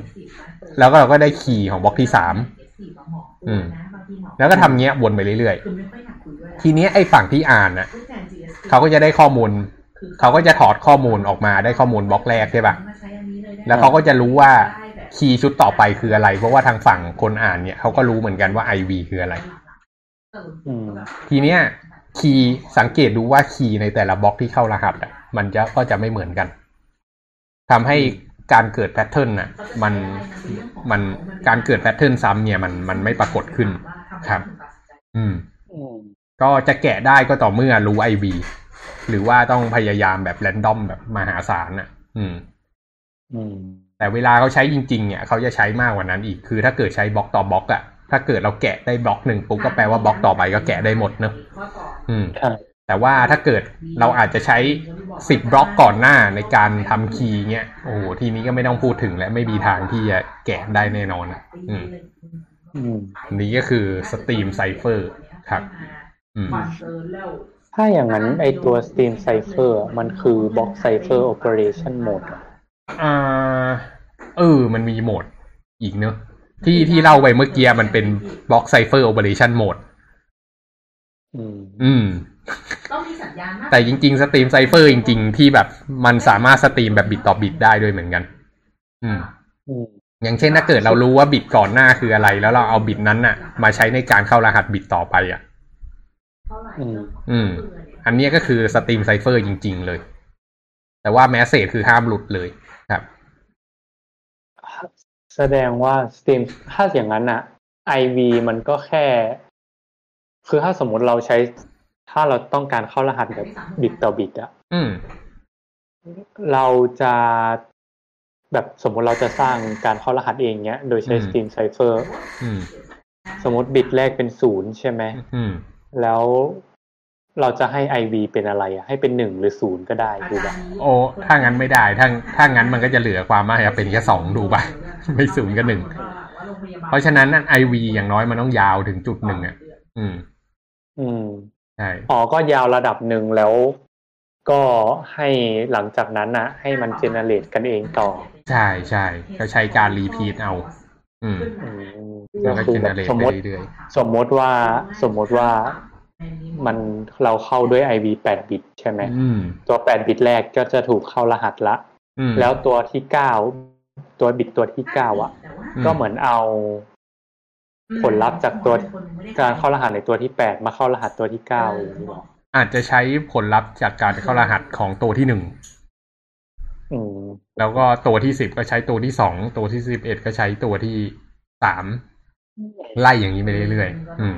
แล้วก็เราก็ได้ key ของบล็อกที่สามอืม แล้วก็ทำเงี้ยวนไปเรื่อยๆ ทีเนี้ยไอ้ฝั่งที่อ่านน่ะ เขาก็จะได้ข้อมูล เขาก็จะถอดข้อมูลออกมาได้ข้อมูลบล็อกแรกใช่ปะแล้วเขาก็จะรู้ว่าkey ชุดต่อไปคืออะไร เพราะว่าทางฝั่งคนอ่านเนี่ยเขาก็รู้เหมือนกันว่า IV คืออะไรอืมทีเนี้ย key สังเกตดูว่า key ในแต่ละบล็อกที่เข้ารหัสอะ มันจะก็จะไม่เหมือนกันทำให้การเกิด pattern น่ะ มันมันการเกิด pattern ซ้ำเนี่ยมันมันไม่ปรากฏขึ้นครับ อืมอืมก็จะแกะได้ก็ต่อเมื่อรู้ IV หรือว่าต้องพยายามแบบ random แบบมหาศาลน่ะ อืม อืม แต่เวลาเขาใช้จริง ๆ เนี่ยเขาจะใช้มากกว่านั้นอีก คือถ้าเกิดใช้บล็อกต่อบล็อกอะถ้าเกิดเราแกะได้บล็อกหนึ่งปุ๊บก็แปลว่าบล็อกต่อไปก็แกะได้หมดเนอะอืมครับแต่ว่าถ้าเกิดเราอาจจะใช้สิบบล็อกก่อนหน้าในการทำ key เงี้ย โอ้โหทีนี้ก็ไม่ต้องพูดถึงละไม่มีทางที่จะแกะได้แน่นอนอะอืมอืมอันนี้ก็คือ stream cipher ครับ อืม ถ้าอย่างนั้นไอตัว Stream Cipher อะมันคือ Block Cipher Operation Mode อะอ่าเออ มันมีโหมด อีกเนอะที่ที่เล่าไปเมื่อกี้มันเป็น block cipher operation mode อืม อืมต้องมีสัญญาณมากแต่จริง ๆ stream cipher จริง ๆ ที่แบบมันสามารถ stream แบบ bit ต่อ bit ได้ด้วยเหมือนกันอืมอืม อย่างเช่นถ้าเกิดเรารู้ว่า bit ก่อนหน้าคืออะไร แล้วเราเอา bit นั้นน่ะ มาใช้ในการเข้ารหัส bit ต่อไปอะเท่าไหร่อืมอืมอันเนี้ยก็คือ stream cipher จริง ๆ เลย แต่ว่า message คือห้ามหลุดเลยครับ แสดงว่า stream ถ้าอย่างนั้นอะ IV มันก็แค่ คือถ้าสมมติเราใช้ ถ้าเราต้องการเข้ารหัสแบบ bit ต่อ bit อะอืมเราจะแบบสมมติเราจะสร้างการเข้ารหัสเองเนี้ย โดยใช้อืม Steam Cipher อืมสมมติบิตแรกเป็นศูนย์ใช่ไหมอืม แล้วเราจะให้ IV เป็นอะไรอะให้เป็นหนึ่งหรือศูนย์ก็ได้ถูกปะโอ้ถ้างั้นไม่ได้ถ้าถ้างั้นมันก็จะเหลือความว่าจะเป็นแค่สองดูป่ะไม่ศูนย์ก็หนึ่งเพราะฉะนั้นนั่นไอวีอย่างน้อยมันต้องยาวถึงจุดหนึ่งอะ อืม อืมใช่อ๋อก็ยาวระดับหนึ่งแล้วก็ให้หลังจากนั้นนะให้มัน generate กันเองต่อ ใช่ใช่ก็ใช้การ repeat เอา อืมอืมแล้ว ก็คือ generate แบบสมมติไปเรื่อยสมมติว่าสมมติว่ามันเราเข้าด้วย IV 8 bit ใช่ไหมๆอืมตัว 8 bit แรกก็จะถูกเข้ารหัสละอืมแล้วตัวที่ 9 ตัว bit ตัวที่ 9 อะ ก็เหมือนเอาผลลัพธ์จากตัวการเข้ารหัสในตัวที่ 8 มาเข้ารหัสตัวที่ 9อย่างนี้หรออาจจะใช้ผลลัพธ์จากการเข้ารหัสของตัวที่หนึ่งอืมแล้วก็ตัวที่สิบก็ใช้ตัวที่สองตัวที่สิบเอ็ดก็ใช้ตัวที่สาม ไล่อย่างนี้ไปเรื่อยๆอืม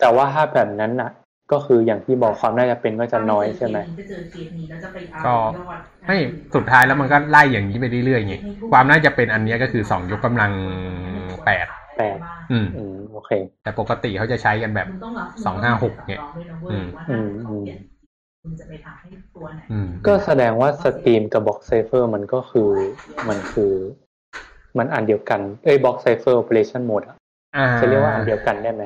แต่ว่าถ้าแบบนั้นน่ะ ก็คืออย่างที่บอกความน่าจะเป็นก็จะน้อยใช่ไหมก็ไม่สุดท้ายแล้วมันก็ไล่อย่างนี้ไปเรื่อยๆไงความน่าจะเป็นอันเนี้ยก็คือสองยกกำลังแปดแปดอืมอืมโอเค แต่ปกติเขาจะใช้กันแบบสองห้าหกเนี่ยอืมอืมอืมคุณจะไปทำให้ตัวไหนอืมก็แสดงว่า stream กับ block cipher มันก็คือมันคือ มันอันเดียวกัน เอ้ย block cipher operation mode อ่า จะเรียกว่าอันเดียวกันได้ไหม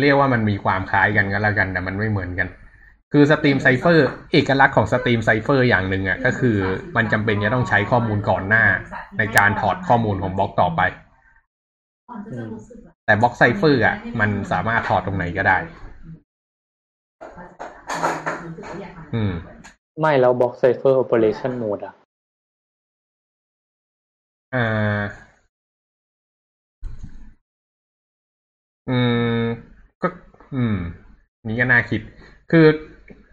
เรียกว่ามันมีความคล้ายกันก็แล้วกันแต่มันไม่เหมือนกัน คือ stream cipher เอกลักษณ์ของ stream cipher อย่างหนึ่งอะก็คือมันจำเป็นจะต้องใช้ข้อมูลก่อนหน้า ในการถอดข้อมูลของบล็อกต่อไป แต่บล็อกไซเฟอร์อะ มันสามารถถอดตรงไหนก็ได้ อืม ไม่แล้ว Box Cipher Operation Mode อะอ่า อืมก็ อืม นี่ก็น่าคิด คือ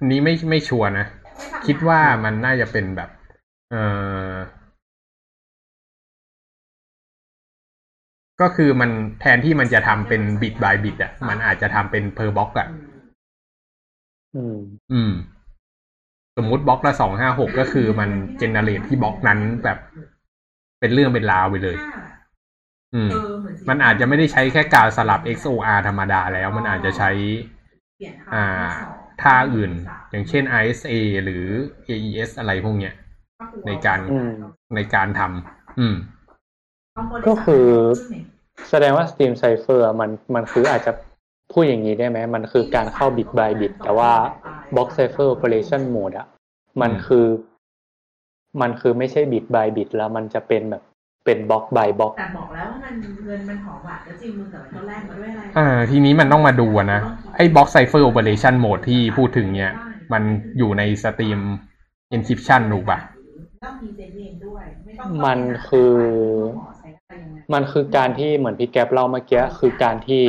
นี้ไม่ไม่ชัวร์นะ คิดว่ามันน่าจะเป็นแบบ เออก็คือมันแทนที่มันจะทำเป็น bit by bit อะ มันอาจจะทำเป็น per block อะ อืม อืม สมมุติบล็อกละสองห้าหกก็คือมัน generate ที่บล็อกนั้นแบบ เป็นเรื่องเป็นราวไปเลยอื มมันอาจจะไม่ได้ใช้แค่การสลับ XOR ธรรมดาแล้ว มันอาจจะใช้อ่าท่าอื่น อย่างเช่น ISA หรือ AES อะไรพวกเนี้ยในการอืมในการทำอืม ก็คือแสดงว่า Steam Cipher อะมันมันคืออาจจะพูดอย่างนี้ได้ไหม มันคือการเข้า bit by bit แต่ว่า Box Cipher Operation Mode อะมันอืมคือ มันคือไม่ใช่ bit by bit แล้วมันจะเป็นแบบ เป็นบล็อก by บล็อกแต่บอกแล้วว่ามันเงินมันหอมอะแล้วจริงมึงแต่มันก็แลกมาด้วยอะไรอ่าทีนี้มันต้องมาดูอะนะ ไอ้ Box Cipher Operation Mode ที่พูดถึงเนี่ย มันอยู่ในสตรีม encryption ถูกปะต้องมีเซนเองด้วยไม่ต้องมันคือ มันคือการที่เหมือนพี่แก๊ปเล่าเมื่อกี้คือการที่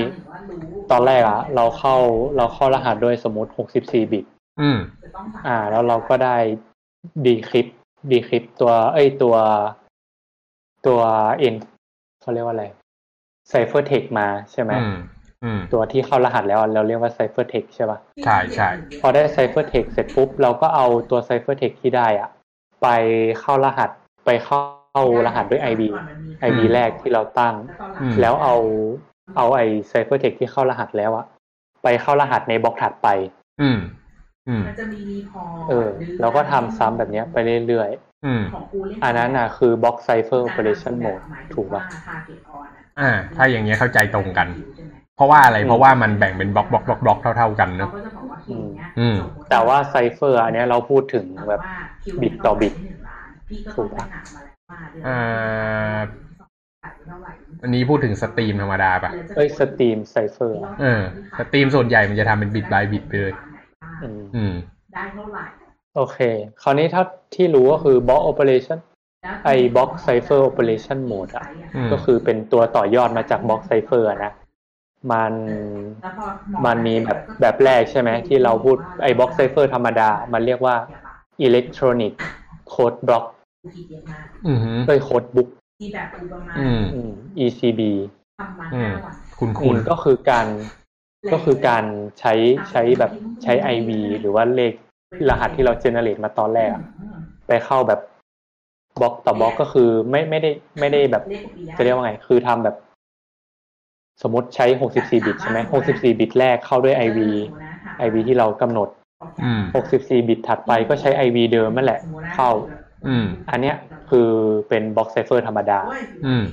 ตอนแรกอะเราเข้าเราเข้ารหัสด้วยสมมติ64บิต อืม อ่า แล้วเราก็ได้ดีคริปดีคริปตัว เอ้ยตัว ตัว en เขาเรียกว่าอะไร ciphertext มาใช่ไหมอืมอืมตัวที่เข้ารหัสแล้วเราเรียกว่า ciphertext ใช่ปะใช่ใช่พอได้ ciphertext เสร็จปุ๊บ เราก็เอาตัว ciphertext ที่ได้อะไปเข้ารหัสไปเข้ารหัสด้วย IB IB แรกที่เราตั้งอืมแล้วเอาเอาไอ ciphertext ที่เข้ารหัสแล้วอะไปเข้ารหัสในบล็อกถัดไป อืมอืมมันจะมีรีพอเออ เราก็ทำซ้ำแบบเนี้ยไปเรื่อยอืม ของกูเล่ๆอันนั้นน่ะคือ block cipher operation mode ถูกปะอ่า ถ้าอย่างเงี้ยเข้าใจตรงกัน เพราะว่าอะไรเพราะว่ามันแบ่งเป็น block block block block เท่า ๆกันเราเนอะก็จะบอกว่าคิวเนี้ยอืมแต่ว่า cipher อันเนี้ยเราพูดถึงแบบ bit ต่อ bit ถูกปะอ่าอันนี้พูดถึง stream ธรรมดาปะเอ้ย stream cipherเออstream ส่วนใหญ่มันจะทำเป็น bit by bit ไปเลยอืมอืมได้เท่าไหร่ โอเค คราวนี้ถ้าที่รู้ก็คือ block operation ไอ้ Block Cipher Operation Mode อะอืมก็คือเป็นตัวต่อยอดมาจาก block cipher นะ มันมันมีแบบแบบแรกใช่ไหมที่เราพูดไอ้ block cipher ธรรมดา มันเรียกว่า Electronic Code Block อืมฮึเอ้ย Code Book ที่แบบอุปมาอืมอืม ECB ทำมาอืมห้าวันคุณอืคุณมก็คือการก็คือการใช้ใช้แบบใช้ IV หรือว่าเลข รหัสที่เราเจเนเรตมาตอนแรกอะไปเข้าแบบบล็อกต่อบล็อกก็คือไม่ไม่ได้ไม่ได้แบบจะเรียกว่าไง คือทำแบบ สมมติใช้ 64 บิตใช่ไหม64 บิตแรกเข้าด้วย IV IV ที่เรากำหนดอืม64 บิตถัดไปก็ใช้ IV เดิมนั่นแหละ เข้าอืมอันเนี้ยคือเป็น Box Cipher ธรรมดาอืม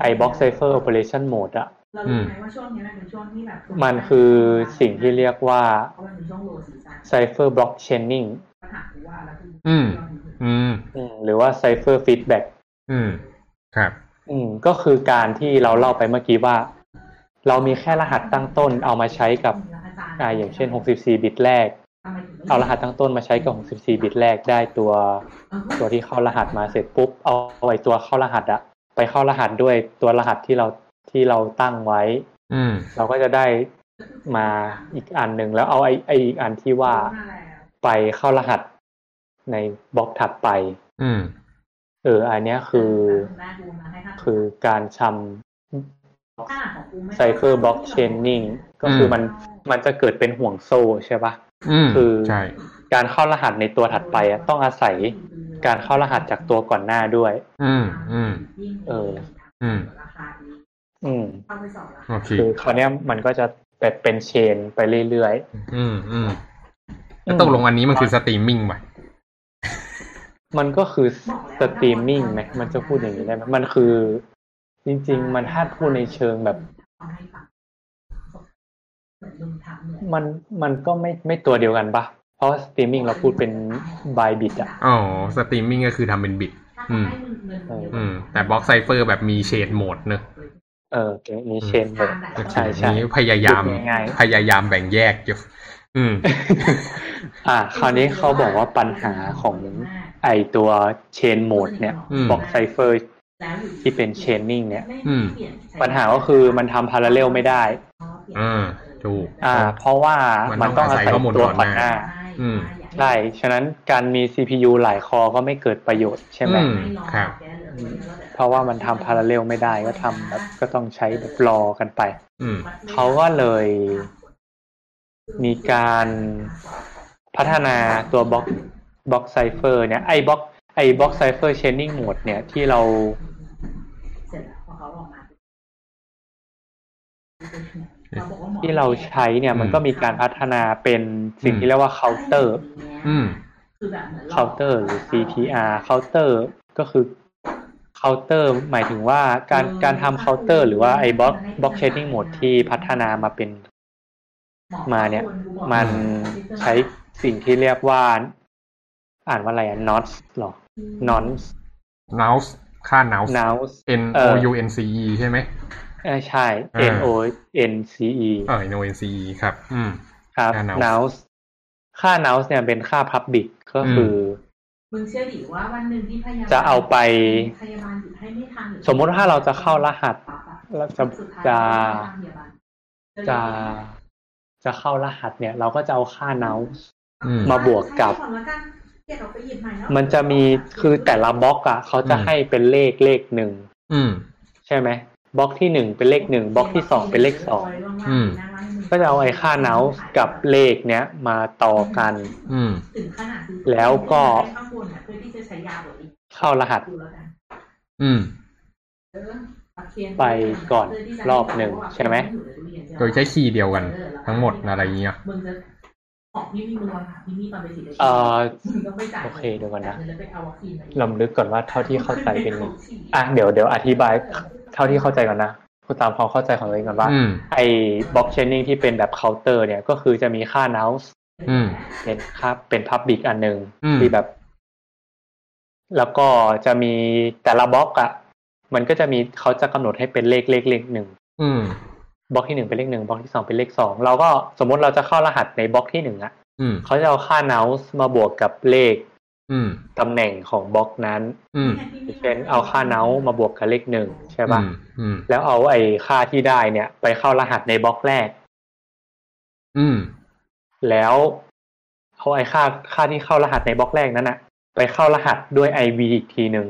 ไอ้ Box Cipher Operation Mode อะ เรารู้ไหมว่าช่วงนี้มันเป็นช่วงที่แบบ มันคือสิ่งที่เรียกว่าเพราะมันเป็นช่วงโลซีซั่น Cipher Block Chaining ก็ถามกูว่าแล้วคืออืมอืม อืม หรือว่า Cipher Feedback อืม ครับ อืม ก็คือการที่เราเล่าไปเมื่อกี้ว่า เรามีแค่รหัสตั้งต้นเอามาใช้กับอ่าอย่างเช่น 64 บิตแรก เอารหัสตั้งต้นมาใช้กับ 64 บิตแรกได้ตัว ตัวที่เข้ารหัสมาเสร็จปุ๊บ เอาไอ้ตัวเข้ารหัสอะไปเข้ารหัสด้วยตัวรหัสที่เรา ที่เราตั้งไว้ อืมเราก็จะได้มาอีกอันหนึ่งแล้วเอาไอ้ไอ้อีกอันที่ว่าไปเข้ารหัสในบล็อกถัดไป อืม เออ อันเนี้ยคือ คือการชcipher block chaining ก็คือมันมันจะเกิดเป็นห่วงโซ่ใช่ปะอืมคือใช่การเข้ารหัสในตัวถัดไปอะต้องอาศัยการเข้ารหัสจากตัวก่อนหน้าด้วย อืมอืมเออ อืม อืมโอเคคือคราวเนี้ยมันก็จะแบบเป็น chain ไปเรื่อยอืมอืมแล้วตกลงอันนี้มันคือสตรีมมิ่งป่ะๆมันก็คือสตรีมมิ่งไหมมันจะพูดอย่างนี้ได้ไหมมันคือ จริง ๆ มันถ้าพูดในเชิงแบบ มันมันก็ไม่ไม่ตัวเดียวกันปะเพราะสตรีมมิ่งเราพูดเป็น by bit อะอ๋อสตรีมมิ่งก็คือทำเป็น bit ถ้าเขาให้มึงเงินอืม แต่ block cipher แบบมี chain mode เนอะ เออมี chain mode ใช่ใช่นี้พยายามพูดง่ายๆพยายามแบ่งแยกอยู่อืม อ่า คราวนี้เขาบอกว่าปัญหาของไอตัวเชนโหมดเนี่ยอืมบล็อกไซเฟอร์ที่เป็น chaining เนี่ยอืมปัญหาก็คือมันทำพาราเรลไม่ได้อ่าถูกอ่า เพราะว่ามันต้องอาศัยข้อมูลตัวก่อนก่อนหหน้าน้าอืมใช่ฉะนั้นการมี CPU หลายคอก็ไม่เกิดประโยชน์ใช่ไหมอืมครับ เพราะว่ามันทำพาราเรลไม่ได้ก็ทำแบบก็ต้องใช้แบบรอกันไปอืมเขาก็เลย มีการพัฒนาตัว block block cipher เนี่ยไอบล็อกไอ block cipher chaining mode เนี่ยที่เราเสร็จแล้วพอเขาออกมาที่เราใช้เนี่ยมันอืมก็มีการพัฒนาเป็นสิ่งที่เรียกว่าเคาน์เตอร์อืมคือแบบเหมือนเคาน์เตอร์หรือ CTR เคาน์เตอร์ก็คือ เคาน์เตอร์หมายถึงว่าการการทำเคาน์เตอร์ หรือว่าไอ block block chaining mode ที่พัฒนามาเป็นมาเนี่ย มันใช้สิ่งที่เรียกว่า อ่านว่าอะไรอะ notch หรอ nonce nonce ค่า nonce nonce n เอ o อ u n c e ใช่ไหมเออใช่อ่า n o n c e เออ n o n c e ครับ อืมครับค่า nonce nonce ค่า nonce เนี่ยเป็นค่า public ก็คือ มึงเชื่อดิว่าวันหนึ่งที่พยาบาลจะเอาไปพยาบาลหยุดให้ไม่ทันหรือสมมุติว่าเราจะเข้ารหัสเราจะสุดท้ายจะพยาบาลจะจะเข้ารหัสเนี่ย เราก็จะเอาค่า nonce อืมมาบวกกับให้อนละกันเก็บเอาไปหยิบใหม่แล้วมันจะมีคือแต่ละบล็อกอะเขาจะอืมให้เป็นเลขเลขหนึ่งอืมใช่ไหมบล็อกที่หนึ่งเป็นเลขหนึ่งบล็อกที่สองเป็นเลขสองอืมก็จะเอาไอ้ค่า nonce กับเลขเนี้ยมาต่อกันอืมถึงขนาดซื้อแล้วก็ เองเข้ารหัสดูแล้วกันอืมเออปักเทียนไปก่อนรอบหนึ่งใช่ไหม โดยใช้คีย์เดียวกัน ทั้งหมดอะไรอย่างเงี้ยมึงจะของพี่มีมึงวันค่ะพี่มีตอนไปฉีดเอ่อมึงต้องไปจ่ายโอเคเดี๋ยวก่อนนะจ่างิแล้วไปเอาวัคซีนมาลำลึกก่อนว่าเท่าที่เข้าใจเป็นอะเดี๋ยวเดี๋ยวอธิบาย เท่าที่เข้าใจก่อนนะคุณตามความเข้าใจของตัวเองก่อนว่าอืมไอ้ block chaining ที่เป็นแบบเคาน์เตอร์เนี่ยก็คือจะมีค่า nonce อืมเป็นค่าเป็น public อันหนึ่งอืมที่แบบ แล้วก็จะมีแต่ละบล็อกอะมันก็จะมีเขาจะกำหนดให้เป็นเลขเลขเลขหนึ่งอืมบล็อกที่หนึ่งเป็นเลขหนึ่งบล็อกที่สองเป็นเลขสองเราก็สมมติเราจะเข้ารหัสในบล็อกที่หนึ่งอะอืมเขาจะเอาค่า nonce มาบวกกับเลขอืมตำแหน่งของบล็อกนั้นอืมเช่นเอาค่า nonce มาบวกกับเลขหนึ่งใช่ป่ะอืมแล้วเอาไอ้ค่าที่ได้เนี่ย ไปเข้ารหัสในบล็อกแรกอืมแล้วเอาไอ้ค่าค่าที่เข้ารหัสในบล็อกแรกนั้นอะ ไปเข้ารหัสด้วย IV อีกทีหนึ่ง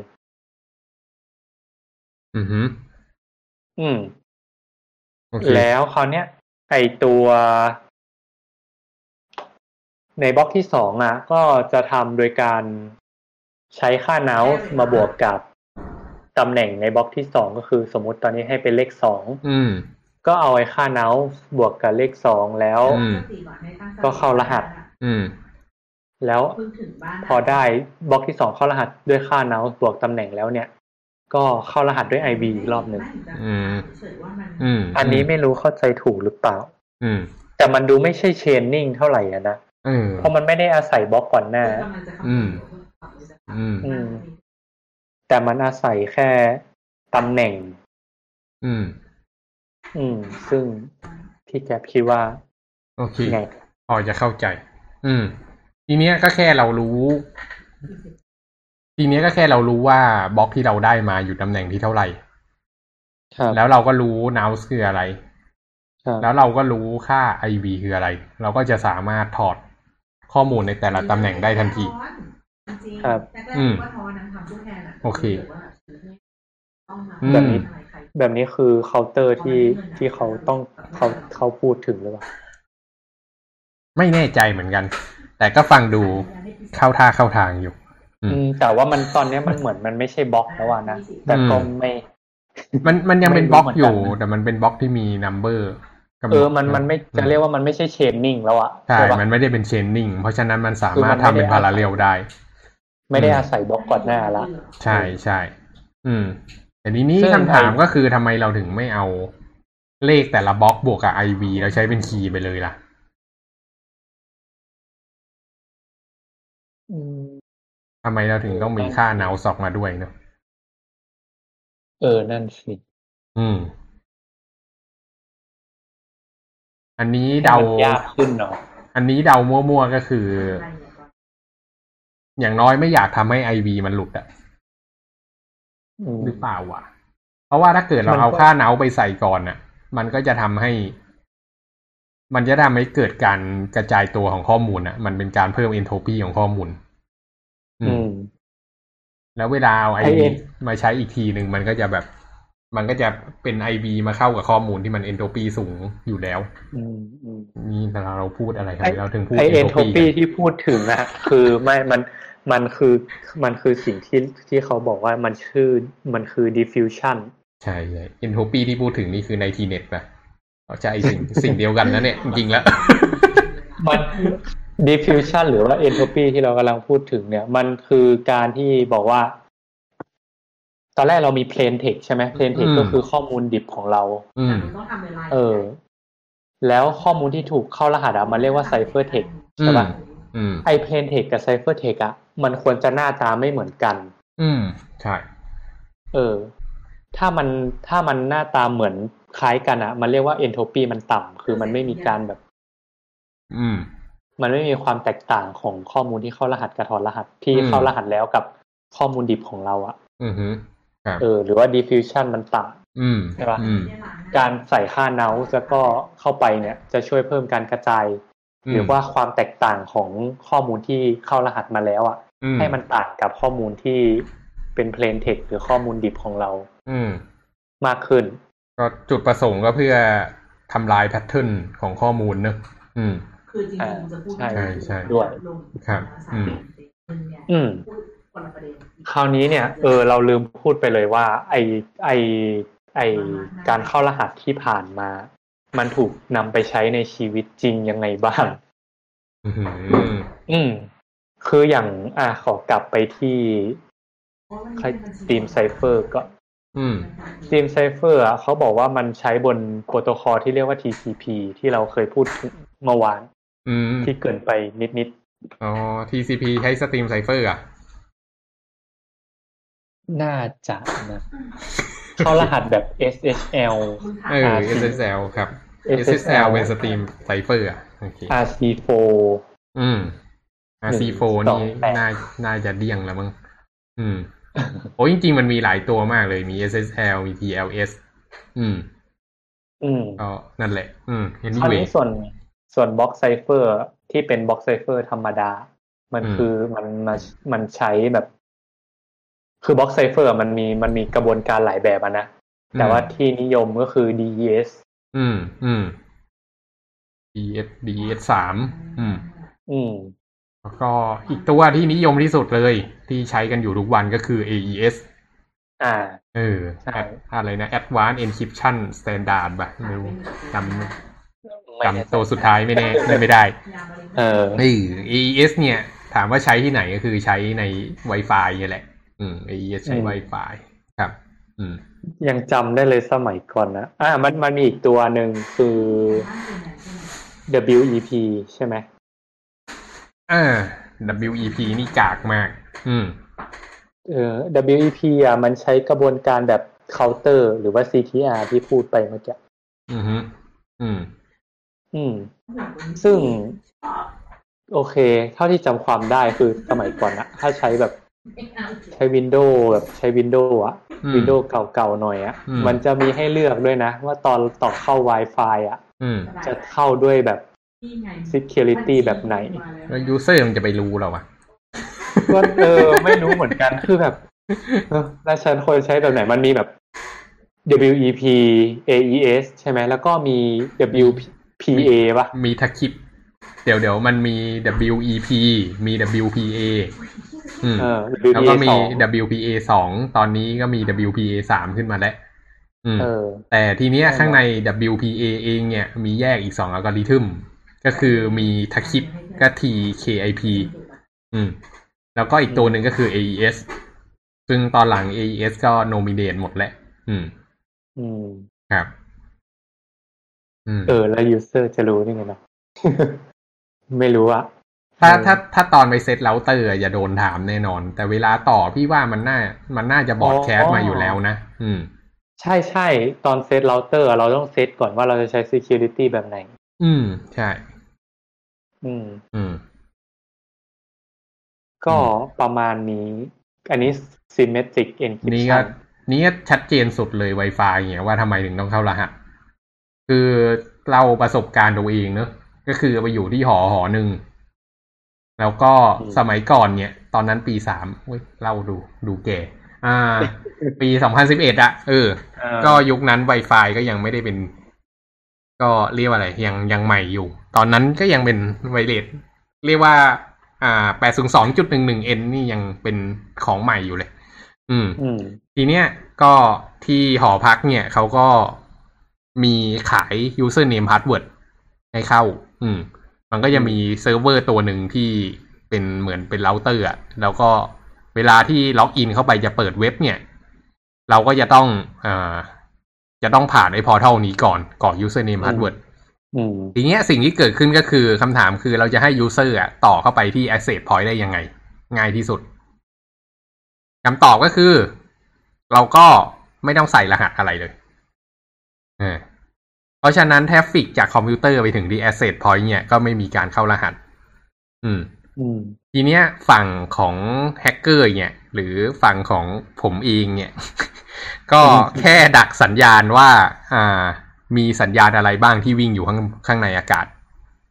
อืมอืมอืมโอเคแล้วคราวเนี้ยไอตัว ในบล็อกที่สองอะ ก็จะทำโดยการใช้ค่า nonce มาบวกกับตำแหน่งในบล็อกที่สองก็คือ สมมุติตอนนี้ให้เป็นเลขสองอืมก็เอาไอ้ค่า nonce บวกกับเลขสองแล้วอืมก็เข้ารหัส อืม แล้วเพิ่งถึงบ้านพอได้บล็อกที่สองเข้ารหัสด้วยค่า nonce บวกตำแหน่งแล้วเนี่ย ก็เข้ารหัสด้วย IV อีกรอบหนึ่งอืมเฉยๆว่ามันอืมอันนี้ไม่รู้เข้าใจถูกหรือเปล่าอืมแต่มันดูไม่ใช่เชนนิ่งเท่าไหร่อะนะเออเพราะมันไม่ได้อาศัยบล็อกก่อนหน้ากำลังจะเข้าอืมไปอืมอืมแต่มันอาศัยแค่ตำแหน่ง อืม อืม ซึ่งพี่แก๊ปคิดว่า โอเคไงพอจะเข้าใจ อืม ทีเนี้ยก็แค่เรารู้ ทีเนี้ยก็แค่เรารู้ว่าบล็อกที่เราได้มาอยู่ตำแหน่งที่เท่าไหร่ครับแล้วเราก็รู้ nouse คืออะไร ครับแล้วเราก็รู้ค่า IV คืออะไร เราก็จะสามารถถอดข้อมูลในแต่ละตำแหน่งได้ทันที จริงๆครับแรกๆอืมว่าทอนังทำผู้แทนอะโอเคต้องมาอืมแบบนี้ แบบนี้คือเคาน์เตอร์ที่ที่เขาต้องเขาเขาพูดถึงหรือเปล่า ไม่แน่ใจเหมือนกัน แต่ก็ฟังดูเข้าท่าเข้าทางอยู่ อืมอืมแต่ว่ามันตอนเนี้ยมันเหมือนมันไม่ใช่บล็อกแล้วอะนะ แต่ก็อืมไม่มันมันยังเป็นไม่รู้บล็อกเหมือนอกันยู่นะแต่มันเป็นบล็อกที่มี number เออ มันมันไม่จะเรียกว่ามันไม่ใช่ chaining แล้วอะใช่ปะมันไม่ได้เป็น chaining เพราะฉะนั้นมันสามารถคือมันทำไม่เป็นได้ parallel ได้ ไม่ได้อาศัยบล็อกก่อนหน้าละ ใช่ใช่ อืม แต่ทีนี้ซึ่งคำถามไอ้ก็คือทำไมเราถึงไม่เอาเลขแต่ละบล็อกบวกกับ IV แล้วใช้เป็น key ไปเลยล่ะำไมเราถึงต้องมีค่าเนาสอกมาด้วยเนาะเออ นั่นสิ อืม อันนี้เดาให้มันยากขึ้นเนาะ อันนี้เดามั่วๆก็คือ อย่างน้อยไม่อยากทำให้ไอวีมันหลุดอะอืมหรือเปล่าวะเพราะว่าถ้าเกิดเรามันก็เอาค่าเนาไปใส่ก่อนน่ะมันก็จะทำให้ มันจะทำให้เกิดการกระจายตัวของข้อมูลน่ะมันเป็นการเพิ่ม entropy ของข้อมูล อือืมมแล้วเวลาเอาไอ้ไอ้ IV เนี่ยมาใช้อีกทีหนึ่งมันก็จะแบบ มันก็จะเป็น IV มาเข้ากับข้อมูลที่มัน entropy สูงอยู่แล้วอืมอืมนี่เราเราพูดอะไรกันไอ้เราถึงพูดไอ entropy กันที่พูดถึงนะคือไม่มันมันคือมันคือสิ่งที่ที่เขาบอกว่ามันชื่อมันคือ diffusion ใช่ใช่ entropy ที่พูดถึงนี่คือใน Tenet ป่ะอ๋อใช่สิ่งสิ่งเดียวกันนะเนี่ยจริงๆแล้วมัน diffusion หรือว่า entropy ที่เรากำลังพูดถึงเนี่ย มันคือการที่บอกว่า ตอนแรกเรามี plain text ใช่ไหม plain text อืมก็คือข้อมูลดิบของเราอืมต้องทำเวลาเออ แล้วข้อมูลที่ถูกเข้ารหัสอะมันเรียกว่า cipher text ใช่ปะอืมไอ plain text กับ cipher text อะมันควรจะหน้าตาไม่เหมือนกัน อืม ใช่ เออ ถ้ามันถ้ามันหน้าตาเหมือนคล้ายกันอะมันเรียกว่า entropy มันต่ำคือมันไม่มีการแบบ อืม มันไม่มีความแตกต่างของข้อมูลที่เข้ารหัสกับถอดรหัสที่อืมเข้ารหัสแล้วกับข้อมูลดิบของเราอะอือฮึครับเออ หรือว่า diffusion มันต่อืมใช่ปะอืมำการใส่ค่าเนาส์แล้วก็เข้าไปเนี่ย จะช่วยเพิ่มการกระจาย หรือว่าความแตกต่างของข้อมูลที่เข้ารหัสมาแล้วอะอืให้มันต่างกับข้อมูลที่เป็น plain text หรือข้อมูลดิบของเรา อืมมากขึ้น ก็จุดประสงค์ก็เพื่อทำลายแพทเทิร์นของข้อมูลเนอะอืม คือจริงๆจะพูดใช่ใช่ด้วยครับอืมอืมพูดคนละประเด็นคราวนี้เนี่ยเออเราลืมพูดไปเลยว่า ไอไอไอการเข้ารหัสที่ผ่านมา มันถูกนำไปใช้ในชีวิตจริงยังไงบ้างอืมอืมคืออย่าง อะขอกลับไปที่ stream cipher ก็อืม stream cipher อะเขาบอกว่ามันใช้บนโปรโตคอลที่เรียกว่า TCP ที่เราเคยพูดถึงเมื่อวานอืม ที่เกินไปนิดอ๋อ TCP ใช้ stream cipher อะๆน่าจะนะเข้ารหัสแบบ SSL เออ SSL ครับ SSL เป็น stream cipher อะโอเค RC4 อืม RC4 หนึ่นี่งสองแปดน่าน่าจะเดี้ยงแล้วมั้งอืมโอ้ยจริง ๆ มันมีหลายตัวมากเลยมี SSL มี TLS อืม อืมก็นั่นแหละ อืมคราว anyway นี้ส่วน ส่วน block cipher ที่เป็น block cipher ธรรมดา มันอืมคือมันมามันใช้แบบ คือบล็อกไซเฟอร์มันมีมันมีกระบวนการหลายแบบอะนะ แต่ว่าที่นิยมก็คือ DES อืม อืม DS DS สามอืม อืม แล้วก็อีกตัวที่นิยมที่สุดเลย ที่ใช้กันอยู่ทุกวันก็คือ AES อ่า เออใช่ Ad- อะไรนะ Advanced Encryption Standard แบบไม่รู้จำ ไม่แน่ใจจำตัวสุดท้ายไม่แน่ไม่ได้เออเออ AES เนี่ย ถามว่าใช้ที่ไหนก็คือใช้ใน Wi-Fi นี่แหละ อืม AES ใช้อืม Wi-Fi ครับ อืม ยังจำได้เลยสมัยก่อนนะอ่ามันมันมีอีกตัวหนึ่งคือ WEP ใช่ไหมอ่า WEP นี่กากมาก อืม เออ WEP อะ มันใช้กระบวนการแบบเคาน์เตอร์ หรือว่า CTR ที่พูดไปเมื่อกี้อือฮึอืม อืม ซึ่ง โอเค เท่าที่จำความได้คือสมัยก่อนอะถ้าใช้แบบ ใช้ Windows แบบใช้ Windows อะอืม Windows เก่าๆหน่อยอะอืมมันจะมีให้เลือกด้วยนะ ว่าตอนต่อเข้า Wi-Fi อะอืมจะเข้าด้วยแบบ security แบบไหน แล้ว user มันจะไปรู้เหรอวะก็เออ ไม่รู้เหมือนกันคือแบบเออแล้วฉันควรใช้แบบไหนมันมีแบบ WEP AES ใช่ไหม แล้วก็มี WPA ปะมีทักคิป เดี๋ยวเดี๋ยวมันมี WEP มี WPA อืมเออหรือแล้วก็ DA มีสอง WPA สองตอนนี้ก็มี WPA สามขึ้นมาแล้วอืมเออแต่ทีเนี้ยใช่ข้างใน WPA เองเนี่ยมีแยกอีกสองอัลกอริทึมก็คือมีทักคิปก็ TKIP อืม แล้วก็อีกตัวหนึ่งก็คือ AES ซึ่งตอนหลัง AES ก็ dominate หมดแล้ว อืม อืม ครับอืม เออ แล้ว user จะรู้ได้ไงนะไม่รู้อะถ้าเออถ้าถ้าตอนไปเซตเราเตอร์อย่าโดนถามแน่นอน แต่เวลาต่อพี่ว่ามันน่า มันน่าจะ broadcast มาอยู่แล้วนะ อืม ใช่ใช่ตอนเซตเราเตอร์เราต้องเซตก่อนว่าเราจะใช้ security แบบไหน อืม ใช่ อืม อืม ก็อืมประมาณนี้ อันนี้ symmetric นี่ก็ encryption นี่ก็ชัดเจนสุดเลย Wi-Fi เนี่ยว่าทำไมถึงต้องเข้ารหัส คือเราประสบการณ์ตัวเองเนอะก็คือไปอยู่ที่หอหอหนึ่งแล้วก็อืมสมัยก่อนเนี่ย ตอนนั้นปีสามเว้ยเล่าดูดูแก่อ่า ปีสองพันสิบเอ็ดอะเออเออ ก็ยุคนั้น Wi-Fi ก็ยังไม่ได้เป็น ก็เรียกว่าอะไรยังยังใหม่อยู่ ตอนนั้นก็ยังเป็น wireless เรียกว่า อ่าแปดศูนย์สองจุดหนึ่งหนึ่ง n นี่ยังเป็นของใหม่อยู่เลย อืมอืมทีเนี้ยก็ที่หอพักเนี่ยเขาก็ มีขาย username password ให้เข้า อืม มันก็จะมีเซิร์ฟเวอร์ตัวหนึ่งที่เป็นเหมือนเป็นเราเตอร์อะแล้วก็เวลาที่ล็อกอินเข้าไปจะเปิดเว็บ เนี่ย เราก็จะต้องอ่าจะต้องผ่านไอ้ portal นี้ก่อนกรอก username อืม password อืมทีเนี้ยสิ่งที่เกิดขึ้นก็คือคำถามคือเราจะให้ user อะต่อเข้าไปที่ access point ได้ยังไง ง่ายที่สุดคำตอบก็คือ เราก็ไม่ต้องใส่รหัสอะไรเลย เออเพราะฉะนั้น traffic จากคอมพิวเตอร์ไปถึงที่ access point เนี่ยก็ไม่มีการเข้ารหัสอืมอืมทีเนี้ยฝั่งของแฮกเกอร์เนี่ย หรือฝั่งของผมเองเนี่ย ก็อืมแค่ดักสัญญาณว่า อ่า มีสัญญาณอะไรบ้างที่วิ่งอยู่ข้างข้างในอากาศ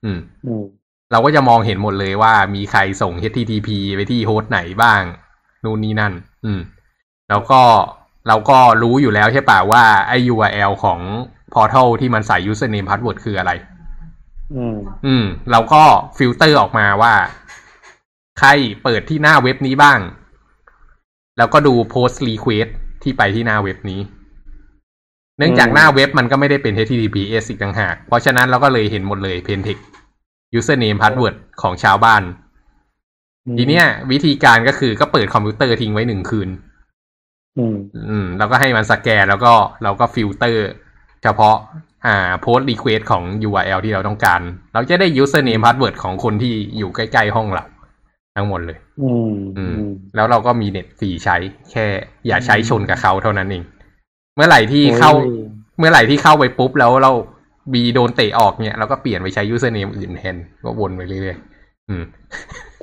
อืมอืมเราก็จะมองเห็นหมดเลยว่ามีใครส่ง HTTP ไปที่ host ไหนบ้าง นู่นนี่นั่น อืม แล้วก็เราก็รู้อยู่แล้วใช่ป่ะว่าไอ้ URL ของ portal ที่มันใส่ username password คืออะไร อืม อืม เราก็ฟิลเตอร์ออกมาว่า ใครเปิดที่หน้าเว็บนี้บ้าง แล้วก็ดู post request ที่ไปที่หน้าเว็บนี้ เนื่องจากอืมหน้าเว็บมันก็ไม่ได้เป็น HTTPS อีกต่างหาก เพราะฉะนั้นเราก็เลยเห็นหมดเลย plaintext username password ของชาวบ้าน ทีเนี้ย วิธีการก็คือก็เปิดคอมพิวเตอร์ทิ้งไว้หนึ่งคืน อืมอืมแล้วก็ให้มันสแกนแล้วก็เราก็ฟิลเตอร์ เฉพาะอ่า post request ของ URL ที่เราต้องการ เราจะได้ username password ของคนที่อยู่ใกล้ ๆ ห้องเราทั้งหมดเลย อืม อือืมมแล้วเราก็มีเน็ตฟรีใช้ แค่ อย่าใช้ชนกับเขาเท่านั้นเอง เมื่อไหร่ที่เข้าโอ้ยเมื่อไหร่ที่เข้าไปปุ๊บแล้วเราบีโดนเตะออกเนี่ยเราก็เปลี่ยนไปใช้ username อื่นแทนก็วนไปเรื่อยๆอืม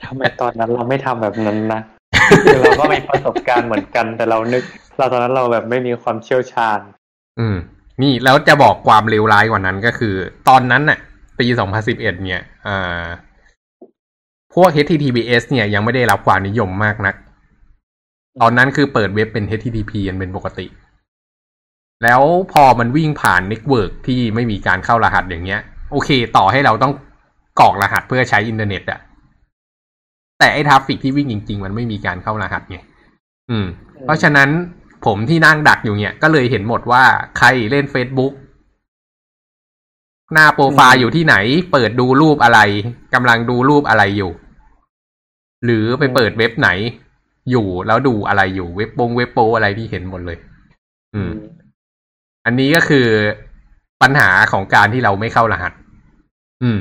ทำไมตอนนั้นเราไม่ทำแบบนั้นนะคือเราก็มีประสบการณ์เหมือนกัน แต่เรานึก เราตอนนั้นเราแบบไม่มีความเชี่ยวชาญ อืม นี่แล้วจะบอกความเลวร้ายกว่านั้นก็คือ ตอนนั้นน่ะ ปี2011เนี่ยอ่าพวก HTTPS เนี่ยยังไม่ได้รับความนิยมมากนัก ตอนนั้นคือเปิดเว็บเป็น HTTP กันเป็นปกติ แล้วพอมันวิ่งผ่าน network ที่ไม่มีการเข้ารหัสอย่างเงี้ย โอเค ต่อให้เราต้องกรอกรหัสเพื่อใช้อินเทอร์เน็ตอะแต่ไอ้ traffic ที่วิ่งจริง ๆ มันไม่มีการเข้ารหัสไง อืม เพราะฉะนั้น ผมที่นั่งดักอยู่เนี่ย ก็เลยเห็นหมดว่าใครเล่น Facebook หน้าโปรไฟล์อืมอยู่ที่ไหน เปิดดูรูปอะไรกำลังดูรูปอะไรอยู่ หรือไปเปิดเว็บไหน อยู่แล้วดูอะไรอยู่เว็บบงเว็บโปอะไรที่เห็นหมดเลย อืม อันนี้ก็คือปัญหาของการที่เราไม่เข้ารหัส อืม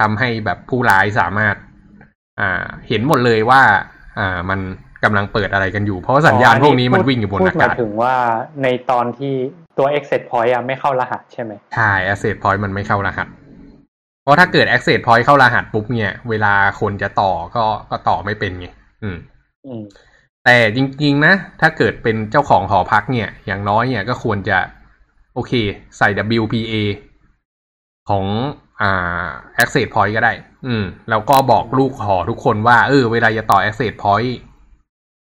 ทำให้แบบผู้ร้ายสามารถ อ่า เห็นหมดเลยว่า อ่า มัน กำลังเปิดอะไรกันอยู่ เพราะว่าสัญญาณพวกนี้มันวิ่งอยู่บนพูดอากาศมถึงว่าในตอนที่ตัว exit point อะไม่เข้ารหัสใช่ไหมใช่ access point มันไม่เข้ารหัส เพราะถ้าเกิด access point เข้ารหัสปุ๊บเนี่ย เวลาคนจะต่อก็ก็ต่อไม่เป็นไงอืมอืมแต่จริงๆนะ ถ้าเกิดเป็นเจ้าของหอพักเนี่ย อย่างน้อยเนี่ยก็ควรจะ โอเค ใส่ WPA ของอ่า access point ก็ได้ อืม แล้วก็บอกลูกหอทุกคนว่า เออ เวลาจะต่อ access point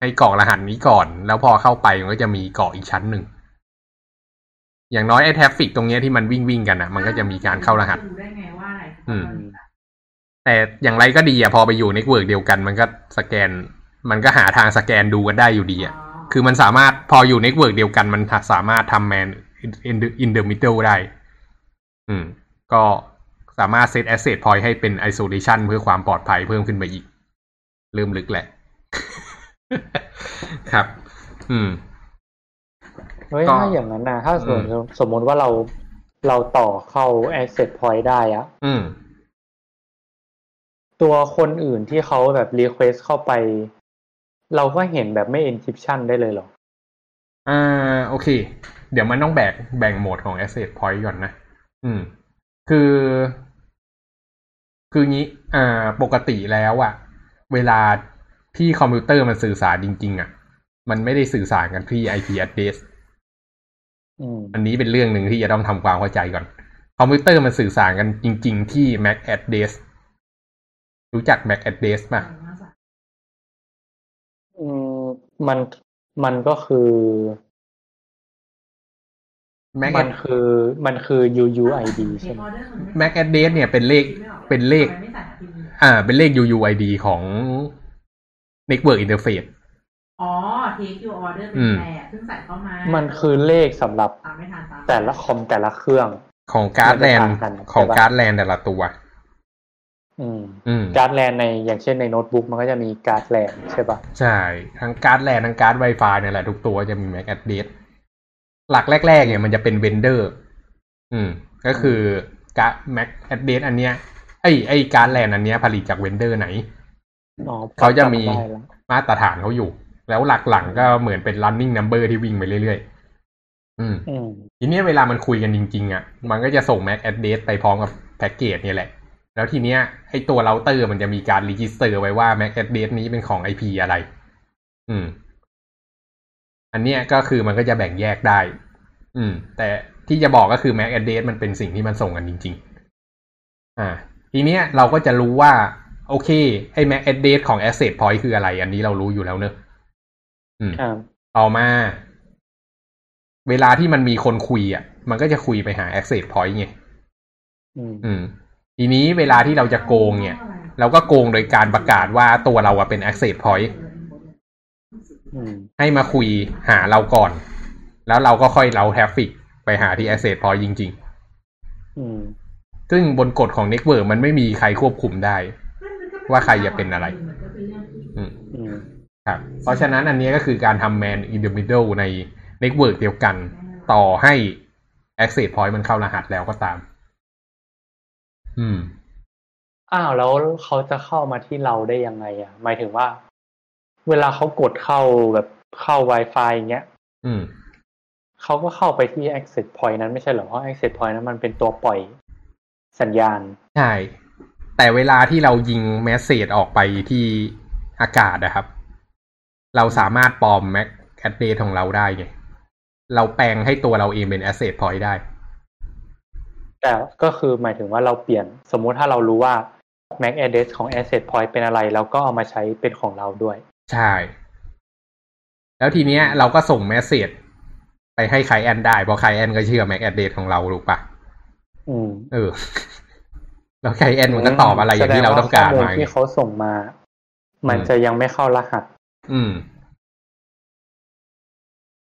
ให้กรอกรหัสนี้ก่อน แล้วพอเข้าไปมันก็จะมีกรอกอีกชั้นหนึ่ง อย่างน้อยไอ้ traffic ตรงเนี้ยที่มันวิ่งวิ่งๆกันอะมันก็จะมีการเข้ารหัส ดูได้ไงว่าอะไรอืม แต่อย่างไรก็ดีอะพอไปอยู่ใน network เดียวกัน มันก็สแกน มันก็หาทางสแกนดูกันได้อยู่ดีอะคือมันสามารถพออยู่ใน network เดียวกัน มันสามารถทำ man in the middle ได้ อืม ก็สามารถ set access point ให้เป็น isolation เพื่อความปลอดภัยเพิ่มขึ้นไปอีก เริ่มลึกแหละ ครับ อืมเฮ้ยก็ถ้าอย่างนั้นนะถ้าสมมติอืมสมมติว่าเราเราต่อเข้า access point ได้อะอืม ตัวคนอื่นที่เขาแบบ request เข้าไป เราก็เห็นแบบไม่ encryption ได้เลยเหรออ่าโอเค เดี๋ยวมันต้องแบ่งแบ่งโหมดของ asset point ก่อนนะ อืม คือ คืองี้ อ่า ปกติแล้วอะเวลา ที่คอมพิวเตอร์มันสื่อสารจริง ๆอะมันไม่ได้สื่อสารกันที่ IP address อืมอันนี้เป็นเรื่องหนึ่งที่จะต้องทำความเข้าใจก่อน คอมพิวเตอร์มันสื่อสารกันจริง ๆ ที่ MAC address รู้จัก MAC address ป่ะอืมมันมันก็คือ MAC มันคือมันคือ UUID ใช่ไหม MAC address เนี่ยเป็นเลขเป็นเลข อ่า เป็นเลข UUID ของ Network Interface อ๋อ take your order เป็อืนมแบบซึ่งใส่เข้ามามันคือเลขสำหรับตามไม่ทันตามแต่ละคอมแต่ละเครื่อง ของการ์ดแลนมันจะต่างกันของใช่ปะ การ์ดแลนแต่ละตัว อืม อืม การ์ดแลนในอย่างเช่นในโน้ตบุ๊กมันก็จะมีการ์ดแลนใช่ปะใช่ ทั้งการ์ดแลนทั้งการ์ด Wi-Fi เนี่ยแหละทุกตัวจะมี MAC address หลักแรก ๆ เนี่ยมันจะเป็น vendor อืม ก็คือการ์ด MAC address อันเนี้ยไอ้ไอ้การ์ดแลนอันเนี้ยผลิตจาก vendor ไหนอ๋อ เขาจะมีจำได้แล้วมาตรฐานเขาอยู่ แล้วหลักหลังก็เหมือนเป็น running number ที่วิ่งไปเรื่อยๆอืมอืมทีเนี้ยเวลามันคุยกันจริงๆอะมันก็จะส่ง MAC address ไปพร้อมกับ packet เนี่ยแหละ แล้วทีเนี้ยไอตัวเราเตอร์มันจะมีการ register ไว้ว่า MAC address นี้เป็นของ IP อะไร อืม อันเนี้ยก็คือมันก็จะแบ่งแยกได้ อืม แต่ที่จะบอกก็คือ MAC address มันเป็นสิ่งที่มันส่งกันจริง ๆ อ่า ทีเนี้ยเราก็จะรู้ว่า โอเค ไอ้ MAC address ของ access point คืออะไร อันนี้เรารู้อยู่แล้วเนอะอืมครับต่อมา เวลาที่มันมีคนคุยอะ มันก็จะคุยไปหา access point ไงอืมอืม ทีนี้เวลาที่เราจะโกงเนี่ย เราก็โกงโดยการประกาศว่าตัวเราอะเป็น access point อืมให้มาคุยหาเราก่อน แล้วเราก็ค่อยเราแทฟฟิกไปหาที่ access point จริงอืมๆซึ่งบนกฎของ network มันไม่มีใครควบคุมได้ ว่าใครจะเป็นอะไรอืมอืมครับเพราะฉะนั้นอันนี้ก็คือการทำ man in the middle ใน network เดียวกัน ต่อให้ access point มันเข้ารหัสแล้วก็ตาม อืม อ้าวแล้วเขาจะเข้ามาที่เราได้ยังไงอะ หมายถึงว่า เวลาเขากดเข้าแบบเข้า Wi-Fi อย่างเงี้ย อืมเขาก็เข้าไปที่ access point นั้นไม่ใช่เหรอ เพราะ access point นั้นมันเป็นตัวปล่อยสัญญาณ ใช่ แต่เวลาที่เรายิง message ออกไปที่อากาศนะครับ เราสามารถปลอม MAC address ของเราได้ไงเราแปลงให้ตัวเราเองเป็น access point ได้ แต่ก็คือหมายถึงว่าเราเปลี่ยนสมมุติถ้าเรารู้ว่า MAC address ของ access point เป็นอะไรเราก็เอามาใช้เป็นของเราด้วย ใช่ แล้วทีเนี้ยเราก็ส่ง messageไปให้ client ได้เพราะ client ก็เชื่อ MAC address ของเราถูกปะอืม เออ แล้ว client มันก็ตอบอะไรอย่างที่เราต้องการแสดงมาว่าข้อมูลไงที่เขาส่งมา มันอืมจะยังไม่เข้ารหัส อืม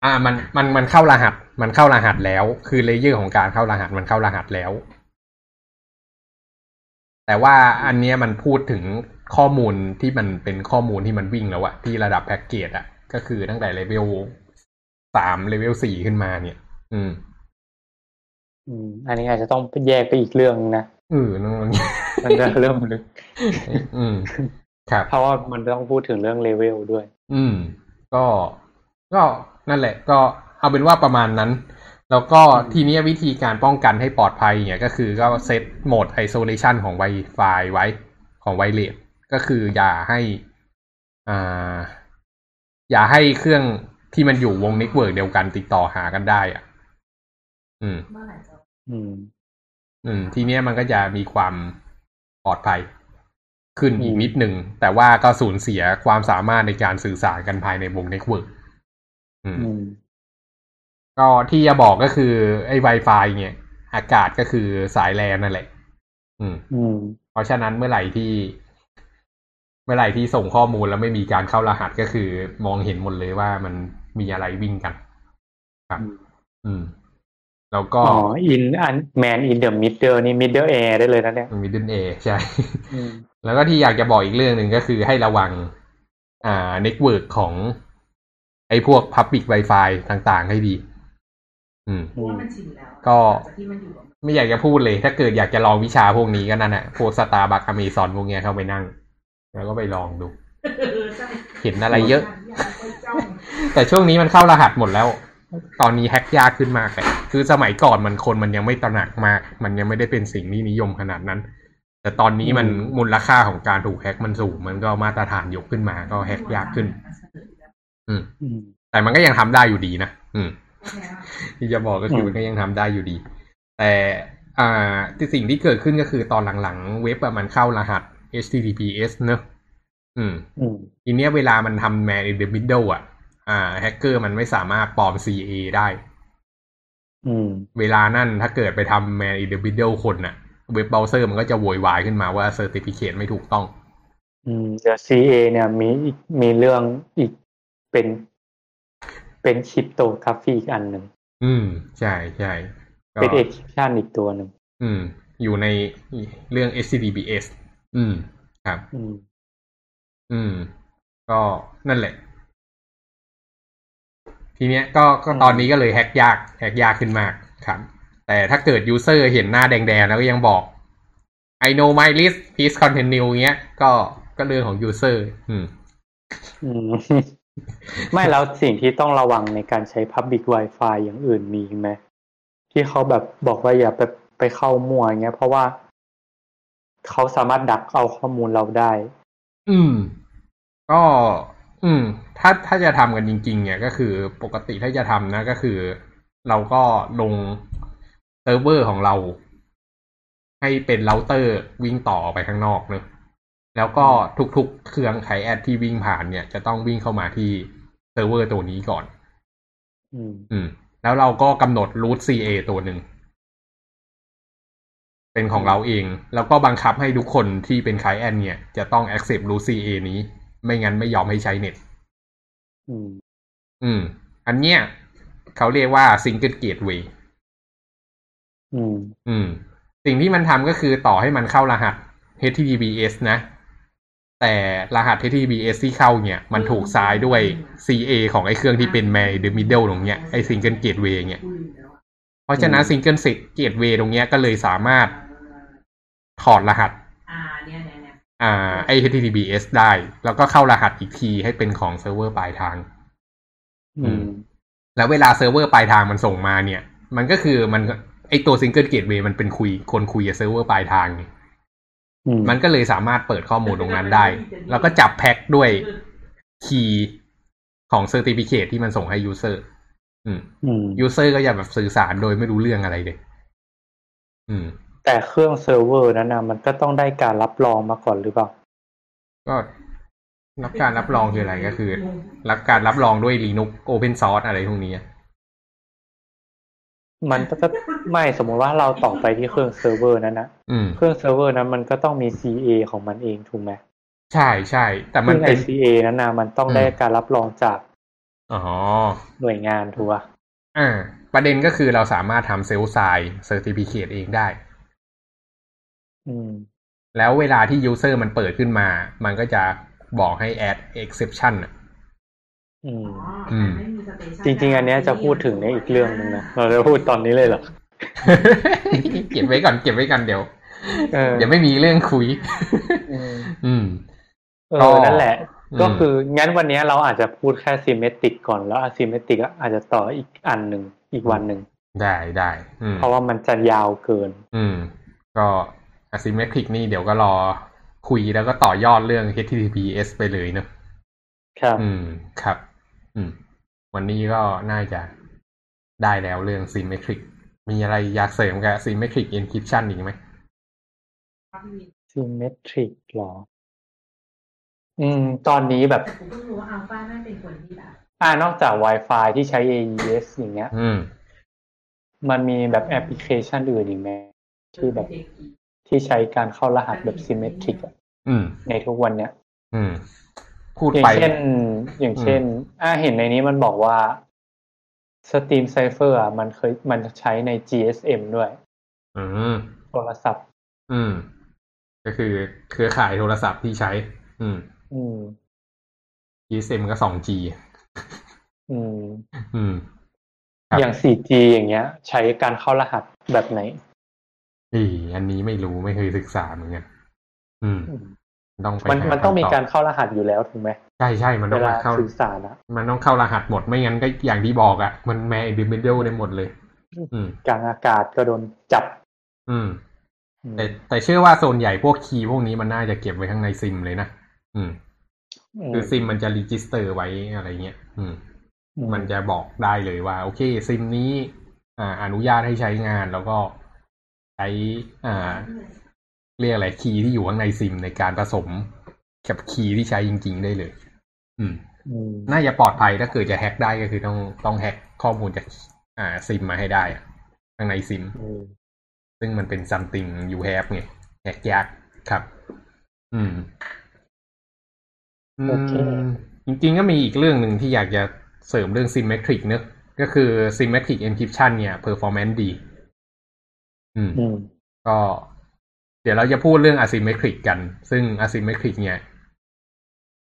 อ่า มันมันมมันเข้ารหัส มันเข้ารหัสแล้ว คือ layer ของการเข้ารหัสมันเข้ารหัสแล้ว แต่ว่าอันเนี้ยมันพูดถึงข้อมูลที่มันเป็นข้อมูลที่มันวิ่งแล้วอะที่ระดับ packet อะก็คือตั้งแต่เลเวลสามเลเวลสี่ขึ้นมาเนี่ย อืม อืม อันนี้อาจจะต้องแยกไปอีกเรื่องนึงนะ เออนั่นมันมันจะเริ่มลึก อืมครับเพราะว่ามันต้องพูดถึงเรื่องเลเวลด้วย อืม ก็ ก็นั่นแหละ ก็เอาเป็นว่าประมาณนั้น แล้วก็อืมทีเนี้ยวิธีการป้องกันให้ปลอดภัยเนี่ยก็คือก็เซตโหมด isolation ของ Wi-Fi ไว้ของ wireless ก็คืออย่าให้ อ่า อย่าให้เครื่องที่มันอยู่วง network เดียวกันติดต่อหากันได้ อะ อืมเมื่อไหร่จะอืม อืม ทีเนี้ยมันก็จะมีความปลอดภัย ขึ้นอีกอืมนิดหนึ่ง แต่ว่าก็สูญเสียความสามารถในการสื่อสารกันภายในวง network อืมอืม ก็ที่จะบอกก็คือ ไอ้ Wi-Fi เนี่ยอากาศก็คือสายแลนนั่นแหละ อืม อืม เพราะฉะนั้นเมื่อไหร่ที่ เมื่อไหร่ที่ส่งข้อมูลแล้วไม่มีการเข้ารหัสก็คือ มองเห็นหมดเลยว่ามันมีอะไรวิ่งกัน ครับ อืมอืม แล้วก็อ๋อ in อัน man in the middle นี่ middle air ได้เลยนะเนี่ยมิดเดิลเอใช่อืมแล้วก็ที่อยากจะบอกอีกเรื่องหนึ่งก็คือให้ระวัง อ่า network ของ ไอ้พวก Public Wi-Fi ต่างๆ ให้ดี อืมเพราะว่ามันชินแล้วก็จากที่มันอยู่กับไม่อยากจะพูดเลย ถ้าเกิดอยากจะลองวิชาพวกนี้ก็นั่นแหละพวกสตาร์บัคอเมซอนพวกเนี้ยเข้าไปนั่ง แล้วก็ไปลองดูเออใช่เห็นอะไรเยอะอยากไปจ้องแต่ช่วงนี้มันเข้ารหัสหมดแล้ว ตอนนี้แฮกยากขึ้นมากเลยคือสมัยก่อนมันคนมันยังไม่ตระหนักมาก มันยังไม่ได้เป็นสิ่งที่นิยมขนาดนั้น แต่ตอนนี้มันมูลค่าของการถูกแฮกมันสูง มันก็มาตรฐานยกขึ้นมา ก็แฮกยากขึ้น อืมอืมแต่มันก็ยังทำได้อยู่ดีนะ อืมโอเคอะที่จะบอกก็คือมมันก็ยังทำได้อยู่ดี แต่ อ่าที่สิ่งที่เกิดขึ้นก็คือตอนหลังๆ เว็บอะมันเข้ารหัส HTTPS เนอะอืมอืมทีเนี้ยเวลามันทำ man in the middle อะอ่าแฮกเกอร์มันไม่สามารถปลอม CA ได้อืมเวลานั่นถ้าเกิดไปทำ man in the middle คนน่ะ เว็บเบราว์เซอร์มันก็จะโวยวายขึ้นมาว่า certificate ไม่ถูกต้อง อืมเดี๋ยว CA เนี่ยมีอีกมีเรื่องอีกเป็นเป็น cryptography อีกอันหนึ่ง อืม ใช่ใช่ก็เป็นเอกชันอีกตัวหนึ่ง อืม อยู่ในเรื่อง HTTPS อืม ครับ อืม อืม ก็นั่นแหละ ทีเนี้ยก็ก็ตอนนี้ก็เลยแฮกยากแฮกยากขึ้นมากครับ แต่ถ้าเกิด user เห็นหน้าแดงๆแล้วก็ยังบอก I know my list please continue เงี้ย ก็ก็เรื่องของยูเซอร์อืมอืมไม่แล้วสิ่งที่ต้องระวังในการใช้ Public Wi-Fi อย่างอื่นมีไหมที่เขาแบบบอกว่าอย่าไปไปเข้ามั่วเงี้ย เพราะว่าเขาสามารถดักเอาข้อมูลเราได้ อืม ก็ อืม ถ้าถ้าจะทำกันจริง ๆ เนี่ยก็คือปกติถ้าจะทำนะ ก็คือ เราก็ลงเซิร์ฟเวอร์ของเรา ให้เป็นเราเตอร์วิ่งต่อออกไปข้างนอกเนอะแล้วก็ทุกๆ เครื่อง client ที่วิ่งผ่านเนี่ย จะต้องวิ่งเข้ามาที่เซิร์ฟเวอร์ตัวนี้ก่อน อืมอืมแล้วเราก็กำหนด root CA ตัวหนึ่ง เป็นของเราเอง แล้วก็บังคับให้ทุกคนที่เป็น client เนี่ย จะต้อง accept root CA นี้ ไม่งั้นไม่ยอมให้ใช้เน็ต อืม อืม อันเนี้ยเขาเรียกว่า single gateway อืม อืม สิ่งที่มันทำก็คือต่อให้มันเข้ารหัส HTTPS นะ แต่รหัส HTTPS ที่เข้าเนี่ย มันถูกซ้ายด้วย CA ของไอ้เครื่องที่เป็น man in the middle ตรงเนี้ยไอ้ single gateway เนี่ยกูลืมแล้วอะเพราะฉะนั้นอืม single gateway ตรงเนี้ยก็เลยสามารถถอดรหัส อ่าไอ้ HTTPS ได้ แล้วก็เข้ารหัสอีกทีให้เป็นของเซิร์ฟเวอร์ปลายทาง อืม แล้วเวลาเซิร์ฟเวอร์ปลายทางมันส่งมาเนี่ย มันก็คือมันไอตัว single gateway มันเป็นคุยคนคุยกับเซิร์ฟเวอร์ปลายทางไงอืมมันก็เลยสามารถเปิดข้อมูลตรงนั้นได้ แล้วก็จับแพ็กด้วย key ของ certificate ที่มันส่งให้ user อืมอืม user ก็จะแบบสื่อสารโดยไม่รู้เรื่องอะไรเลยอืม แต่เครื่องเซิร์ฟเวอร์นั้นนะมันก็ต้องได้การรับรองมาก่อนหรือเปล่า ก็รับการรับรองคืออะไรก็คือ รับการรับรองด้วย Linux Open Source อะไรพวกนี้ มันก็จะไม่สมมุติว่าเราต่อไปที่เครื่องเซิร์ฟเวอร์นั้นนะอืมเครื่องเซิร์ฟเวอร์นั้นมันก็ต้องมี CA ของมันเองถูกไหมใช่ใช่แต่ซึ่งไอเป็น CA นั้นนะมันต้องอืมได้การรับรองจากอ๋อหน่วยงานถูกป่ะอ่าประเด็นก็คือเราสามารถทำ self-signed certificate เองได้ อืม แล้วเวลาที่ user มันเปิดขึ้นมา มันก็จะบอกให้ add exception อะอืมอ๋ออไม่มีสเตชันจริง ๆ อันเนี้ยจะพูดถึงในอีกเรื่องหนึ่งนะ เราจะพูดตอนนี้เลยเหรอ เก็บไว้ก่อนเก็บไว้กันเดี๋ยวเออ เดี๋ยวไม่มีเรื่องคุย อืม อืม เอก็อ นั่นแหละอืมก็คือ งั้นวันเนี้ยเราอาจจะพูดแค่ symmetric ก่อน แล้ว asymmetric อาจจะต่ออีกอันหนึ่ง อีกวันหนึ่ง ได้ได้อืมเพราะว่ามันจะยาวเกิน อืม ก็ asymmetric นี่เดี๋ยวก็รอคุยแล้วก็ต่อยอดเรื่อง HTTPS ไปเลยเนอะครับ อืม ครับ อืม วันนี้ก็น่าจะได้แล้วเรื่อง symmetric มีอะไรอยากเสริมกับ symmetric encryption อีกไหมซิมเมตริกหรอ อืม ตอนนี้แบบแต่กูเพิ่งรู้ว่าอัลฟาน่าเป็นคนที่แบบอ่านอกจาก Wi-Fi ที่ใช้ AES อย่างเงี้ย อืม มันมีแบบแอปพลิเคชันอื่นอีกไหมที่แบบ ที่ใช้การเข้ารหัสแบบซิมเมตริกอืมในทุกวันเนี้ยอืมพูดอย่างไปเช่น อย่างเช่น อ่าเห็นในนี้มันบอกว่า Steam Cipher อะมันเคยมันใช้ใน GSM ด้วยอืมโทรศัพท์ อืม ก็คือเครือข่ายโทรศัพท์ที่ใช้ อืม อืม GSM ก็ 2G อืม อืมครับอย่าง 4G อย่างเงี้ย ใช้การเข้ารหัสแบบไหน อีอันนี้ไม่รู้ไม่เคยศึกษาเหมือนกันอืม ต้องไปมันหามันต้องมีคำบการเข้ารหัสอยู่แล้วถูกไหมใช่ใช่มันเวต้องลาเข้าสื่อสารอะมันต้องเข้ารหัสหมดไม่งั้นก็อย่างที่บอกอะ่ะ มัน man in the middle ได้หมดเลย อืมกลางอากาศก็โดนจับอืมอืม แต่แต่เชื่อว่าส่วนใหญ่พวก key พวกนี้มันน่าจะเก็บไว้ข้างในซิมเลยนะอืม คือซิมมันจะ register ไว้อะไรเงี้ยอืมอืมมันจะบอกได้เลยว่า โอเค ซิมนี้ อ่า อนุญาตให้ใช้งานแล้วก็ ใช้อ่า เรียกอะไร key ที่อยู่ข้างในซิมในการผสมกับ key ที่ใช้จริง ๆ ได้เลยอืมอืม น่าจะปลอดภัยถ้าเกิดจะแฮ็กได้ก็คือต้องต้องแฮ็กข้อมูลจากอ่าซิมมาให้ได้อะข้างในซิมอืมซึ่งมันเป็น something you have ไงแฮกยากครับ อืมอืมจริงๆก็มีอีกเรื่องหนึ่งที่อยากจะเสริมเรื่อง symmetric เนอะก็คือ symmetric encryption เนี่ย performance ดี อืมอืม ก็ เดี๋ยวเราจะพูดเรื่อง asymmetric กัน ซึ่ง asymmetric เนี่ย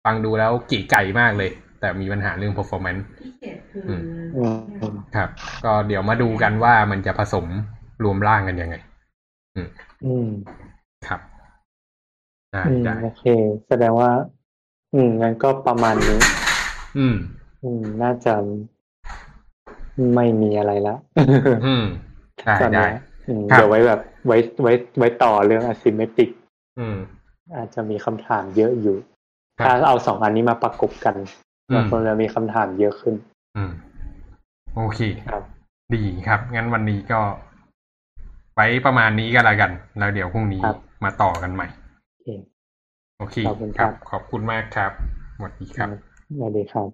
ฟังดูแล้วเก๋ไก่มากเลย แต่มีปัญหาเรื่อง performance ที่เจ็ดคืออมอืมอืมครับ ก็เดี๋ยวมาดูกันว่ามันจะผสมรวมร่างกันยังไง อืมครับได้อืมได้โอเค แสดงว่า อืมงั้นก็ประมาณนี้ อืม อืม น่าจะไม่มีอะไรละ อืม ได้ตอนได้ เนี้ยอืมครับเดี๋ยวไว้แบบไว้ไว้ไว้ต่อเรื่อง asymmetric อืมอาจจะมีคำถามเยอะอยู่ครับถ้าเอาสองอันนี้มาประกบกันอืมเราคงจะมีคำถามเยอะขึ้นอืมโอเคครับดีครับ งั้นวันนี้ก็ ไว้ประมาณนี้ก็แล้วกัน แล้วเดี๋ยวพรุ่งนี้ครับมาต่อกันใหม่ โอเคโอเคขอบคุณครับ ขอบคุณมากครับสวัสดีครับสวัสดีครับ